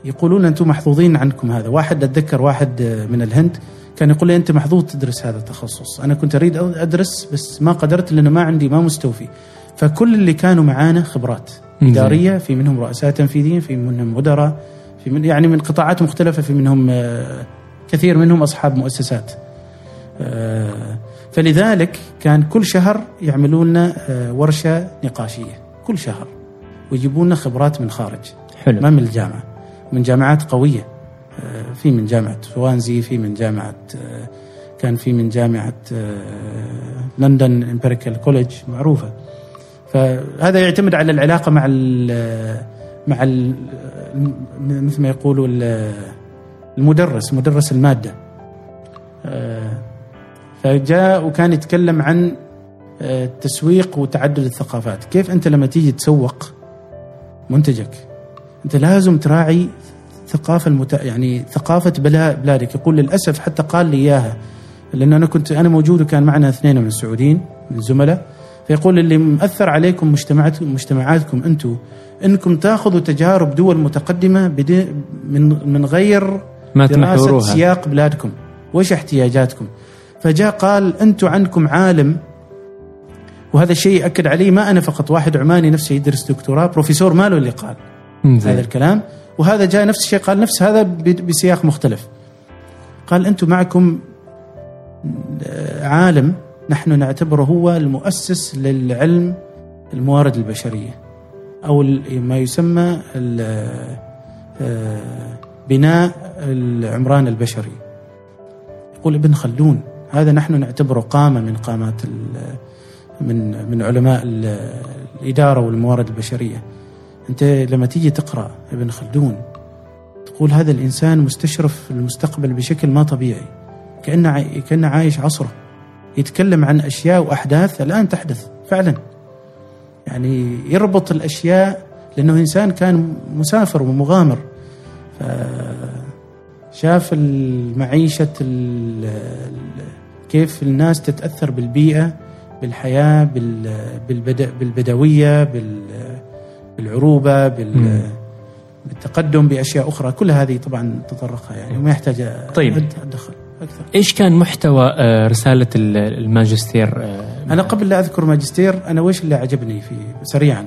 يقولون أنتم محظوظين عنكم هذا. واحد أتذكر واحد آه، من الهند كان يقول لي أنت محظوظ تدرس هذا التخصص. أنا كنت أريد أدرس بس ما قدرت لأنه ما عندي ما مستوفي. فكل اللي كانوا معانا خبرات. إدارية في منهم رؤساء تنفيذيين في منهم مدراء في من يعني من قطاعات مختلفة في منهم آه، كثير منهم أصحاب مؤسسات. آه، فلذلك كان كل شهر يعملوا لنا آه، ورشة نقاشية. كل شهر. ويجيبوا لنا خبرات من خارج. حلو. ما من الجامعة. من جامعات قوية. في من جامعة سوانزي في من جامعة آه، كان في من جامعة آه، لندن Imperial College معروفة. فهذا يعتمد على العلاقة مع ال مع ال مثل ما يقولوا ال- المدرس مدرس المادة. آه، فجاء وكان يتكلم عن آه، التسويق وتعدد الثقافات. كيف أنت لما تيجي تسوق منتجك أنت لازم تراعي ثقافة المت... يعني ثقافة بلا... بلادك. يقول للأسف حتى قال لي إياها لأن أنا كنت أنا موجود وكان معنا اثنين من السعوديين من الزملاء فيقول اللي مأثر عليكم مجتمعات مجتمعاتكم أنتم إنكم تأخذوا تجارب دول متقدمة بدي من من غير ما دراسة سياق بلادكم. وايش احتياجاتكم؟ فجاء قال أنتم عندكم عالم. وهذا الشيء أكد عليه ما أنا فقط واحد عماني نفسه يدرس دكتوراه بروفيسور ماله اللي قال. هذا الكلام. وهذا جاء نفس الشيء قال نفس هذا بسياق مختلف. قال أنتم معكم عالم نحن نعتبره هو المؤسس للعلم الموارد البشرية أو ما يسمى آه، بناء العمران البشري. يقول ابن خلدون هذا نحن نعتبره قامه من قامات من من علماء ال- الإدارة والموارد البشرية. أنت لما تيجي تقرأ ابن خلدون تقول هذا الإنسان مستشرف المستقبل بشكل ما طبيعي كأنه عاي- كأنه عايش عصره يتكلم عن أشياء وأحداث الآن تحدث فعلا. يعني يربط الأشياء لأنه إنسان كان مسافر ومغامر. فشاف المعيشة ال- ال- كيف الناس تتأثر بالبيئة بالحياة بال- بالبد- بالبدوية بال بالعروبة بال مم. بالتقدم بأشياء أخرى. كل هذه طبعا تطرقها يعني وما يحتاج طيب. أدخل أكثر. إيش كان محتوى آه، رسالة ال- الماجستير آه، أنا قبل لا أذكر ماجستير أنا وش اللي عجبني في سريعا؟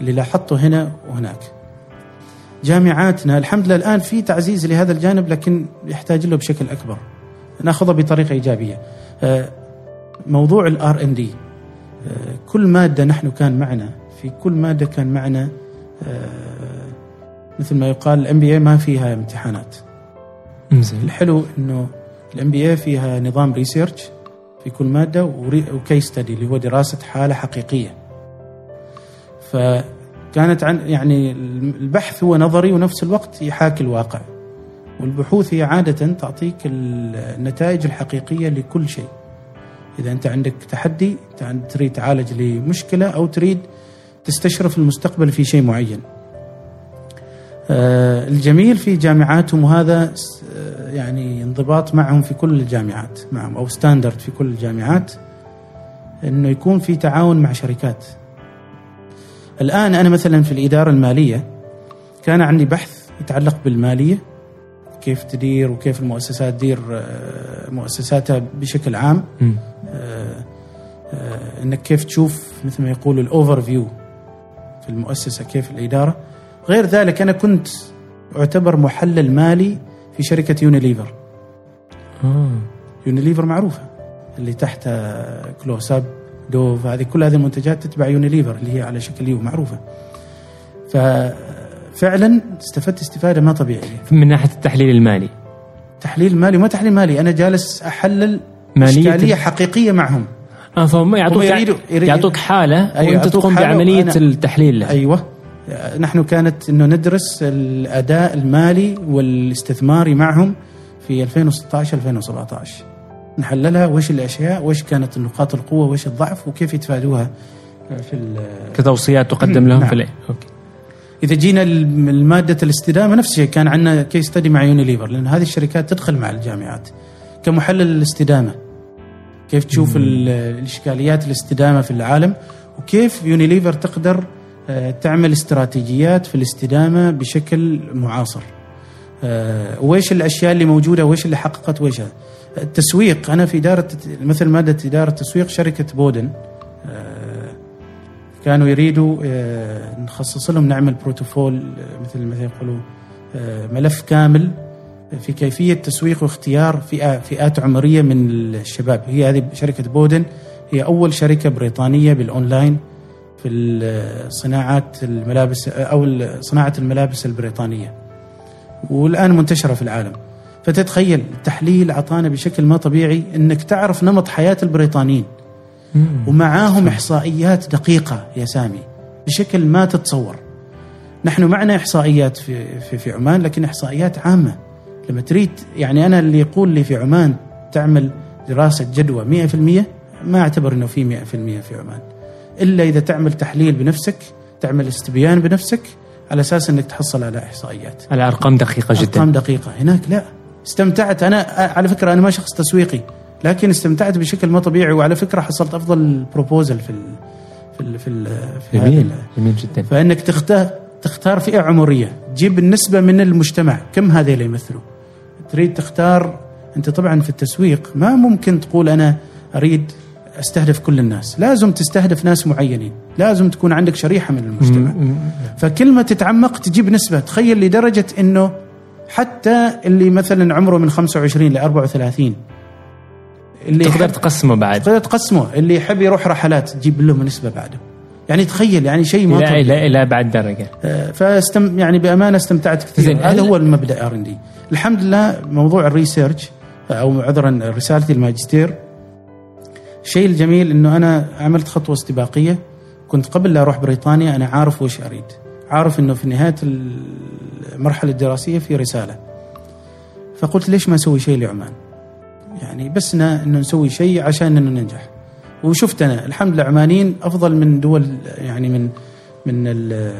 اللي لاحظته هنا وهناك. جامعاتنا الحمد لله الآن في تعزيز لهذا الجانب لكن يحتاج له بشكل أكبر. نأخذه بطريقة إيجابية. آه، موضوع ال R&D كل مادة نحن كان معنا في كل مادة كان معنا آه، مثل ما يقال ال MBA ما فيها امتحانات. زين الحلو إنه ال MBA فيها نظام research في كل مادة و case study اللي هو دراسة حالة حقيقية. فكانت عن يعني البحث هو نظري ونفس الوقت يحاكي الواقع. والبحوث هي عادة تعطيك النتائج الحقيقية لكل شيء. إذا أنت عندك تحدي تريد تعالج لمشكلة أو تريد تستشرف المستقبل في شيء معين. آه، الجميل في جامعاتهم وهذا آه، يعني انضباط معهم في كل الجامعات معهم أو ستاندرد في كل الجامعات أنه يكون في تعاون مع شركات. الآن أنا مثلا في الإدارة المالية كان عندي بحث يتعلق بالمالية كيف تدير وكيف المؤسسات تدير آه، مؤسساتها بشكل عام. إنك كيف تشوف مثل ما يقولوا ال overview في المؤسسة كيف الإدارة. غير ذلك أنا كنت أعتبر محلل مالي في شركة يونيليفر آه. يونيليفر معروفة اللي تحت Close Up Dove هذه كل هذه المنتجات تتبع يونيليفر اللي هي على شكل U معروفة. ففعلا استفدت استفادة ما طبيعية. من ناحية التحليل المالي. تحليل مالي ما تحليل مالي أنا جالس أحلل مالية إشكالية حقيقية معهم. فهم يعطوك يعطوك حالة أيوة، وأنت تقوم حالة بعملية التحليل له أيوه نحن كانت إنه ندرس الأداء المالي والاستثماري معهم في 2016 2017 نحللها وش الأشياء وش كانت نقاط القوة وش الضعف وكيف يتفادوها في كتوصيات تقدم لهم نعم. في الإيه. أوكي إذا جينا الماده الاستدامة نفس الشيء كان عندنا case study مع يونيليفر لأن هذه الشركات تدخل مع الجامعات كمحلل الاستدامة كيف تشوف ال- الإشكاليات الاستدامة في العالم وكيف يونيليفر تقدر آه، تعمل استراتيجيات في الاستدامة بشكل معاصر آه، وإيش الأشياء اللي موجودة وإيش اللي حققت هذا. التسويق أنا في إدارة مثل ماده إدارة تسويق شركة Boden آه، كانوا يريدوا نخصص لهم نعمل portfolio مثل ما يقولوا ملف كامل في كيفية تسويق واختيار فئة فئات عمرية من الشباب. هي هذه شركة Boden. هي أول شركة بريطانية بالأونلاين في صناعات الملابس أو ال- صناعة الملابس البريطانية. والآن منتشرة في العالم. فتتخيل التحليل أعطانا بشكل ما طبيعي إنك تعرف نمط حياة البريطانيين. ومعاهم إحصائيات دقيقة يا سامي. بشكل ما تتصور. نحن معنا إحصائيات في في في عمان لكن إحصائيات عامة. لما تريد يعني أنا اللي يقول لي في عمان تعمل دراسة جدوى 100% ما أعتبر إنه في 100% في عمان. إلا إذا تعمل تحليل بنفسك تعمل استبيان بنفسك على أساس إنك تحصل على إحصائيات. الارقام دقيقة جدا. أرقام دقيقة. هناك لا. استمتعت. أنا على فكرة أنا ما شخص تسويقي لكن استمتعت بشكل ما طبيعي وعلى فكرة حصلت أفضل بروبوزل في ال في ال في, ال في جميل. جميل جدا. فإنك تختار تختار فئة عمرية. تجيب النسبة من المجتمع. كم اللي يمثلوا؟ تريد تختار أنت طبعا في التسويق ما ممكن تقول أنا أريد أستهدف كل الناس. لازم تستهدف ناس معينين. لازم تكون عندك شريحة من المجتمع. فكل ما تتعمق تجيب نسبة. تخيل لدرجة إنه حتى اللي مثلا عمره من 25 ل 34 اللي تقدر تقسمه بعد. تقدر تقسمه. اللي يحب يروح رحلات تجيب له نسبة بعده. يعني تخيل يعني شيء ما إلى. إلى إلى بعد درجة. آه، فاستم يعني بأمانة استمتعت كثير. هذا هو المبدأ R&D الحمد لله موضوع ال research أو عذرا رسالتي الماجستير الشيء الجميل إنه أنا عملت خطوة استباقية. كنت قبل لا أروح بريطانيا أنا عارف وش أريد. عارف إنه في نهاية المرحلة الدراسية في رسالة. فقلت ليش ما أسوي شيء لعمان؟ يعني بس إنه نسوي شيء عشان إنه ننجح. وشفت أنا. الحمد لله عمانيين أفضل من دول يعني من من ال-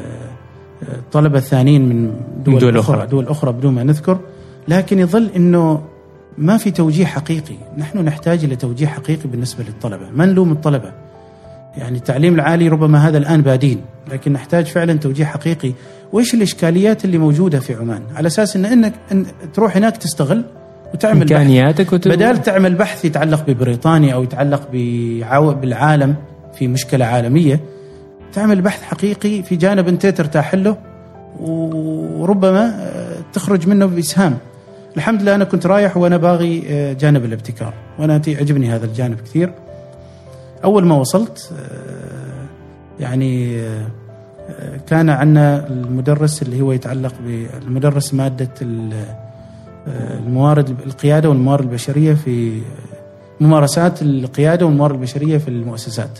الطلبه الثانيين من دول, دول أخرى. دول أخرى بدون ما نذكر. لكن يظل إنه ما في توجيه حقيقي. نحن نحتاج إلى توجيه حقيقي بالنسبة للطلبة. ما نلوم الطلبة. يعني التعليم العالي ربما هذا الآن بادين لكن نحتاج فعلا توجيه حقيقي. وإيش الإشكاليات اللي موجودة في عمان؟ على أساس إن إنك إن تروح هناك تستغل؟ وتعمل. إمكانياتك وت... بدال تعمل بحث يتعلق ببريطانيا أو يتعلق بعو... بالعالم في مشكلة عالمية تعمل بحث حقيقي في جانب أنت ترتاح له وربما آه، تخرج منه بإسهام الحمد لله أنا كنت رايح وأنا باغي آه، جانب الابتكار وأنا يعجبني هذا الجانب كثير أول ما وصلت آه، يعني كان عندنا المدرس اللي هو يتعلق بالمدرس مادة الموارد القيادة والموارد البشرية في ممارسات القيادة والموارد البشرية في المؤسسات.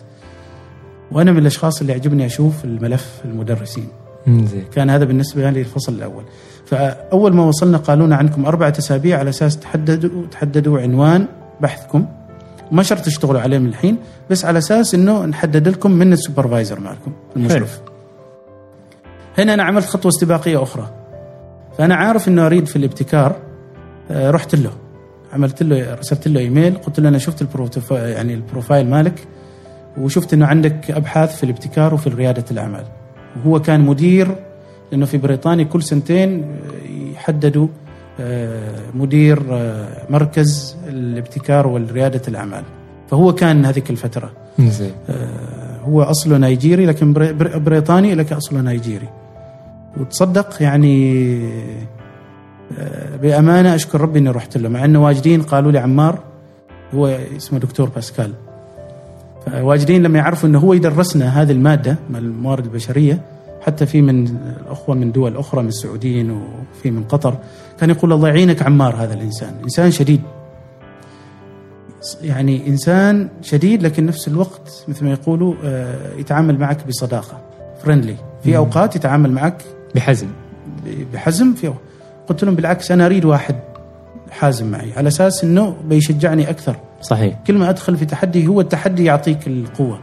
وأنا من الأشخاص اللي يعجبني أشوف الملف المدرسين. زين كان هذا بالنسبة لي الفصل الأول. فأول ما وصلنا قالوا لنا عندكم أربعة أسابيع على أساس تحددوا تحددوا عنوان بحثكم. ما شرط تشتغلوا عليه من الحين بس على أساس إنه نحدد لكم من السوبرفايزر معكم المشرف. هنا أنا عملت خطوة استباقية أخرى. فأنا عارف إنه أريد في الابتكار رحت له. عملت له رسلت له إيميل قلت له أنا شفت يعني ال profile مالك وشفت إنه عندك أبحاث في الابتكار وفي ريادة الأعمال. وهو كان مدير لأنه في بريطانيا كل سنتين يحددوا آه، مدير آه، مركز الابتكار والريادة الأعمال. فهو كان هذيك الفترة. آه، هو أصله نيجيري لكن بري- بري- بريطاني لكن أصله نيجيري. وتصدق يعني آه، بأمانة أشكر ربي إني رحت له مع إنه واجدين قالوا لي عمار هو اسمه دكتور باسكال. فواجدين لما يعرفوا إنه هو يدرسنا هذه المادة من الموارد البشرية حتى في من الاخوه من دول أخرى من السعوديين وفي من قطر كان يقول الله يعينك عمار هذا الإنسان إنسان شديد. يعني إنسان شديد لكن نفس الوقت مثل ما يقولوا آه، يتعامل معك بصداقة فريندلي في أوقات يتعامل معك بحزم. بحزم في قلت لهم بالعكس أنا أريد واحد حازم معي. على أساس إنه بيشجعني أكثر. صحيح. كل ما أدخل في تحدي هو التحدي يعطيك القوة.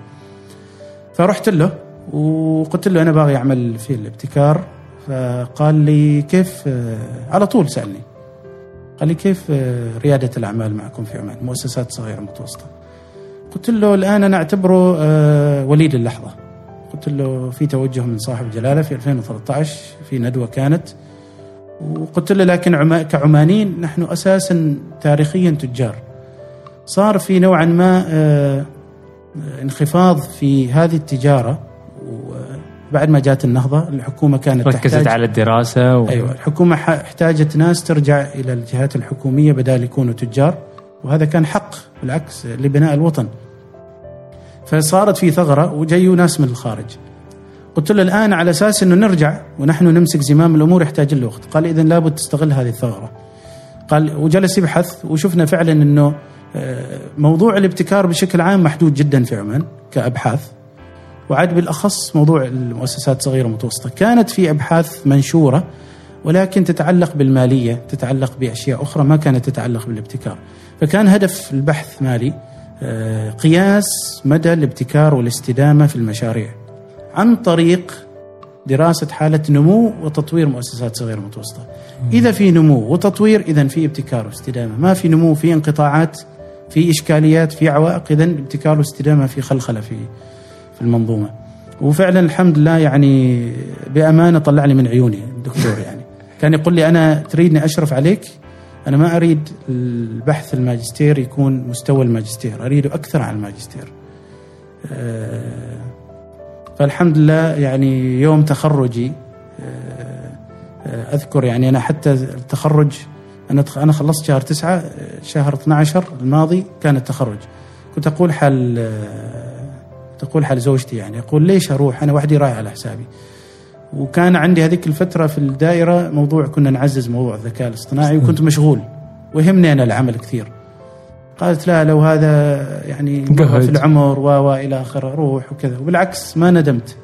فرحت له وقلت له أنا باغي أعمل في الابتكار. فقال لي كيف آه، على طول سألني. قال لي كيف آه، ريادة الأعمال معكم في عمان؟ مؤسسات صغيرة متوسطة. قلت له الآن أنا أعتبره آه، وليد اللحظة. قلت له في توجه من صاحب جلالة في 2013 في ندوة كانت. وقلت له لكن عما كعمانيين نحن أساسا تاريخيا تجار. صار في نوعا ما آه، انخفاض في هذه التجارة وبعد ما جات النهضة الحكومة كانت ركزت تحتاج على الدراسة و... أيوه الحكومة احتاجت ناس ترجع إلى الجهات الحكومية بدال يكونوا تجار وهذا كان حق بالعكس لبناء الوطن. فصارت في ثغرة وجيوا ناس من الخارج. قلت له الآن على أساس إنه نرجع ونحن نمسك زمام الأمور يحتاج له وقت قال اذا لابد تستغل هذه الثغرة. قال وجلس يبحث وشفنا فعلا إنه آه، موضوع الابتكار بشكل عام محدود جدا في عمان كأبحاث. وعاد بالأخص موضوع المؤسسات الصغيرة والمتوسطة. كانت في أبحاث منشورة ولكن تتعلق بالمالية تتعلق بأشياء أخرى ما كانت تتعلق بالابتكار. فكان هدف البحث مالي آه، قياس مدى الابتكار والاستدامة في المشاريع. عن طريق دراسة حالة نمو وتطوير مؤسسات صغيرة ومتوسطه إذا في نمو وتطوير اذا في ابتكار واستدامة. ما في نمو في انقطاعات في إشكاليات في عوائق اذا ابتكار واستدامة في خلخلة في في المنظومة. وفعلا الحمد لله يعني بأمانة طلعني من عيوني الدكتور يعني. كان يقول لي أنا تريدني أشرف عليك؟ أنا ما أريد البحث الماجستير يكون مستوى الماجستير اريده أكثر عن الماجستير. آه، فالحمد لله يعني يوم تخرجي آه، آه، أذكر يعني أنا حتى التخرج أنا أنا خلصت شهر تسعة آه، شهر 12 الماضي كان التخرج. كنت أقول حال تقول حال زوجتي يعني أقول ليش أروح؟ أنا وحدي رايح على حسابي. وكان عندي هذيك الفترة في الدائرة موضوع كنا نعزز موضوع الذكاء الاصطناعي وكنت مشغول. ويهمني أنا العمل كثير. قالت لا لو هذا يعني قهد. في العمر و و إلى اخره روح وكذا. وبالعكس ما ندمت.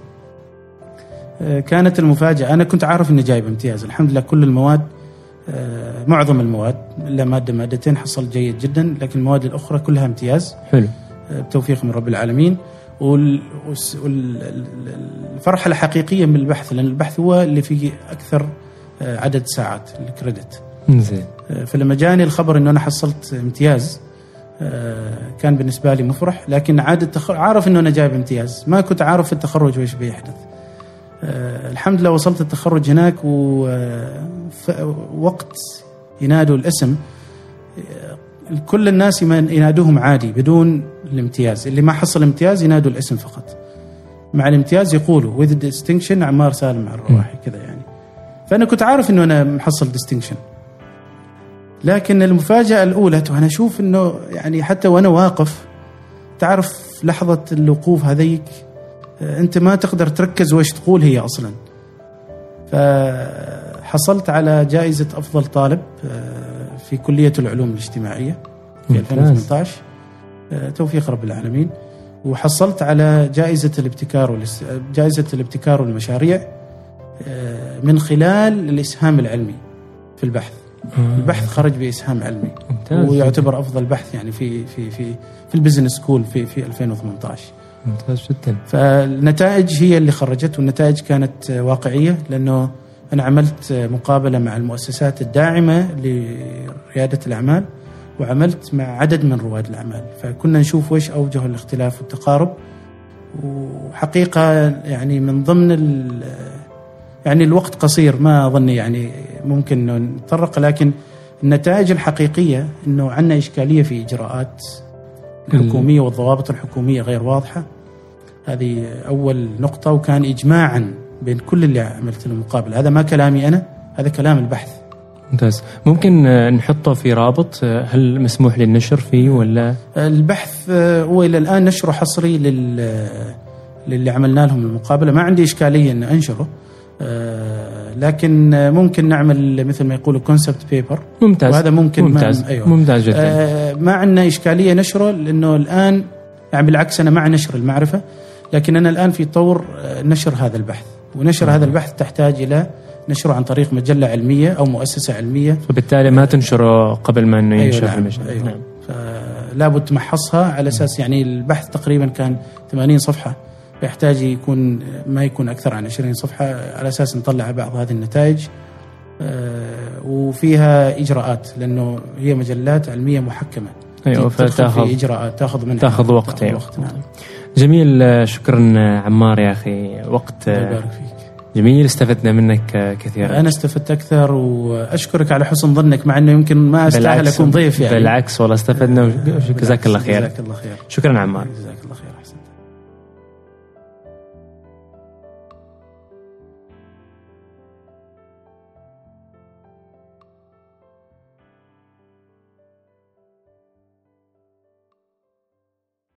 آه، كانت المفاجأة. أنا كنت عارف إني جايب امتياز. الحمد لله كل المواد آه، معظم المواد إلا مادة مادتين حصلت جيد جدا لكن المواد الأخرى كلها امتياز. حلو. بتوفيق من رب العالمين. وال- والس- وال- ال- الفرحة الحقيقية من البحث لأن البحث هو اللي فيه أكثر آه، عدد ساعات الكريدت. زين آه، فلما جاني الخبر أنه أنا حصلت امتياز آه، كان بالنسبة لي مفرح. لكن عاد التخرج عارف أنه أنا جايب امتياز. ما كنت عارف في التخرج وإيش بيحدث. آه، الحمد لله وصلت التخرج هناك ووقت ينادوا الاسم. آه، كل الناس ينادوهم عادي بدون الامتياز. اللي ما حصل امتياز ينادوا الاسم فقط. مع الامتياز يقولوا with distinction عمار سالم الرواحي كذا يعني. فأنا كنت عارف إنه أنا محصل distinction. لكن المفاجأة الأولى وأنا أشوف إنه يعني حتى وأنا واقف تعرف لحظة الوقوف هذيك آه، أنت ما تقدر تركز وش تقول هي أصلا. فحصلت على جائزة أفضل طالب آه، في كلية العلوم الاجتماعية في ممتاز. 2018 آه، توفيق رب العالمين. وحصلت على جائزة الابتكار والاس... جائزة الابتكار والمشاريع من خلال الإسهام العلمي في البحث. البحث خرج بإسهام علمي. ممتاز. ويعتبر أفضل بحث يعني في في في في ال business school في في 2018 ممتاز جدا. فالنتائج هي اللي خرجت والنتائج كانت واقعية لأنه أنا عملت مقابلة مع المؤسسات الداعمة لريادة الأعمال وعملت مع عدد من رواد الأعمال. فكنا نشوف وش أوجه الاختلاف والتقارب. وحقيقة يعني من ضمن ال- يعني الوقت قصير ما أظن يعني ممكن نتطرق لكن النتائج الحقيقية أنه عندنا إشكالية في إجراءات الحكومية والضوابط الحكومية غير واضحة. هذه أول نقطة وكان إجماعا بين كل اللي عملت له مقابلة هذا ما كلامي أنا هذا كلام البحث. ممتاز. ممكن آه، نحطه في رابط آه، هل مسموح للنشر فيه ولا؟ البحث آه، هو إلى الآن نشره حصري لل للي عملنا لهم المقابلة. ما عندي إشكالية أن أنشره. آه، لكن آه، ممكن نعمل مثل ما يقولوا كونسبت بيبر ممتاز. وهذا ممكن ما- ممتاز. أيوة. ممتاز جدا. آه، ما عندنا إشكالية نشره لأنه الآن يعني بالعكس أنا مع نشر المعرفة لكن أنا الآن في طور آه، نشر هذا البحث. ونشر هذا البحث تحتاج إلى نشره عن طريق مجلة علمية أو مؤسسة علمية. فبالتالي ما تنشره قبل ما إنه أيوة ينشر نعم، أيوة. نعم. فلا بد تمحصها على أساس يعني البحث تقريبا كان 80 صفحة. فيحتاج يكون ما يكون أكثر عن 20 صفحة على أساس نطلع بعض هذه النتائج. آه، وفيها إجراءات لأنه هي مجلات علمية محكمة. أيوه فتاخذ في إجراءات تأخذ منها تأخذ وقت تاخذ أيوة. وقت نعم. جميل شكرا عمار يا أخي. وقت آه، يبارك فيك. جميل استفدنا منك آه، كثيرا. أنا استفدت أكثر وأشكرك على حسن ظنك مع إنه يمكن ما أستاهل أكون ضيف يعني. بالعكس والله استفدنا. وش- جزاك الله خير. جزاك الله خير. شكرا عمار. جزاك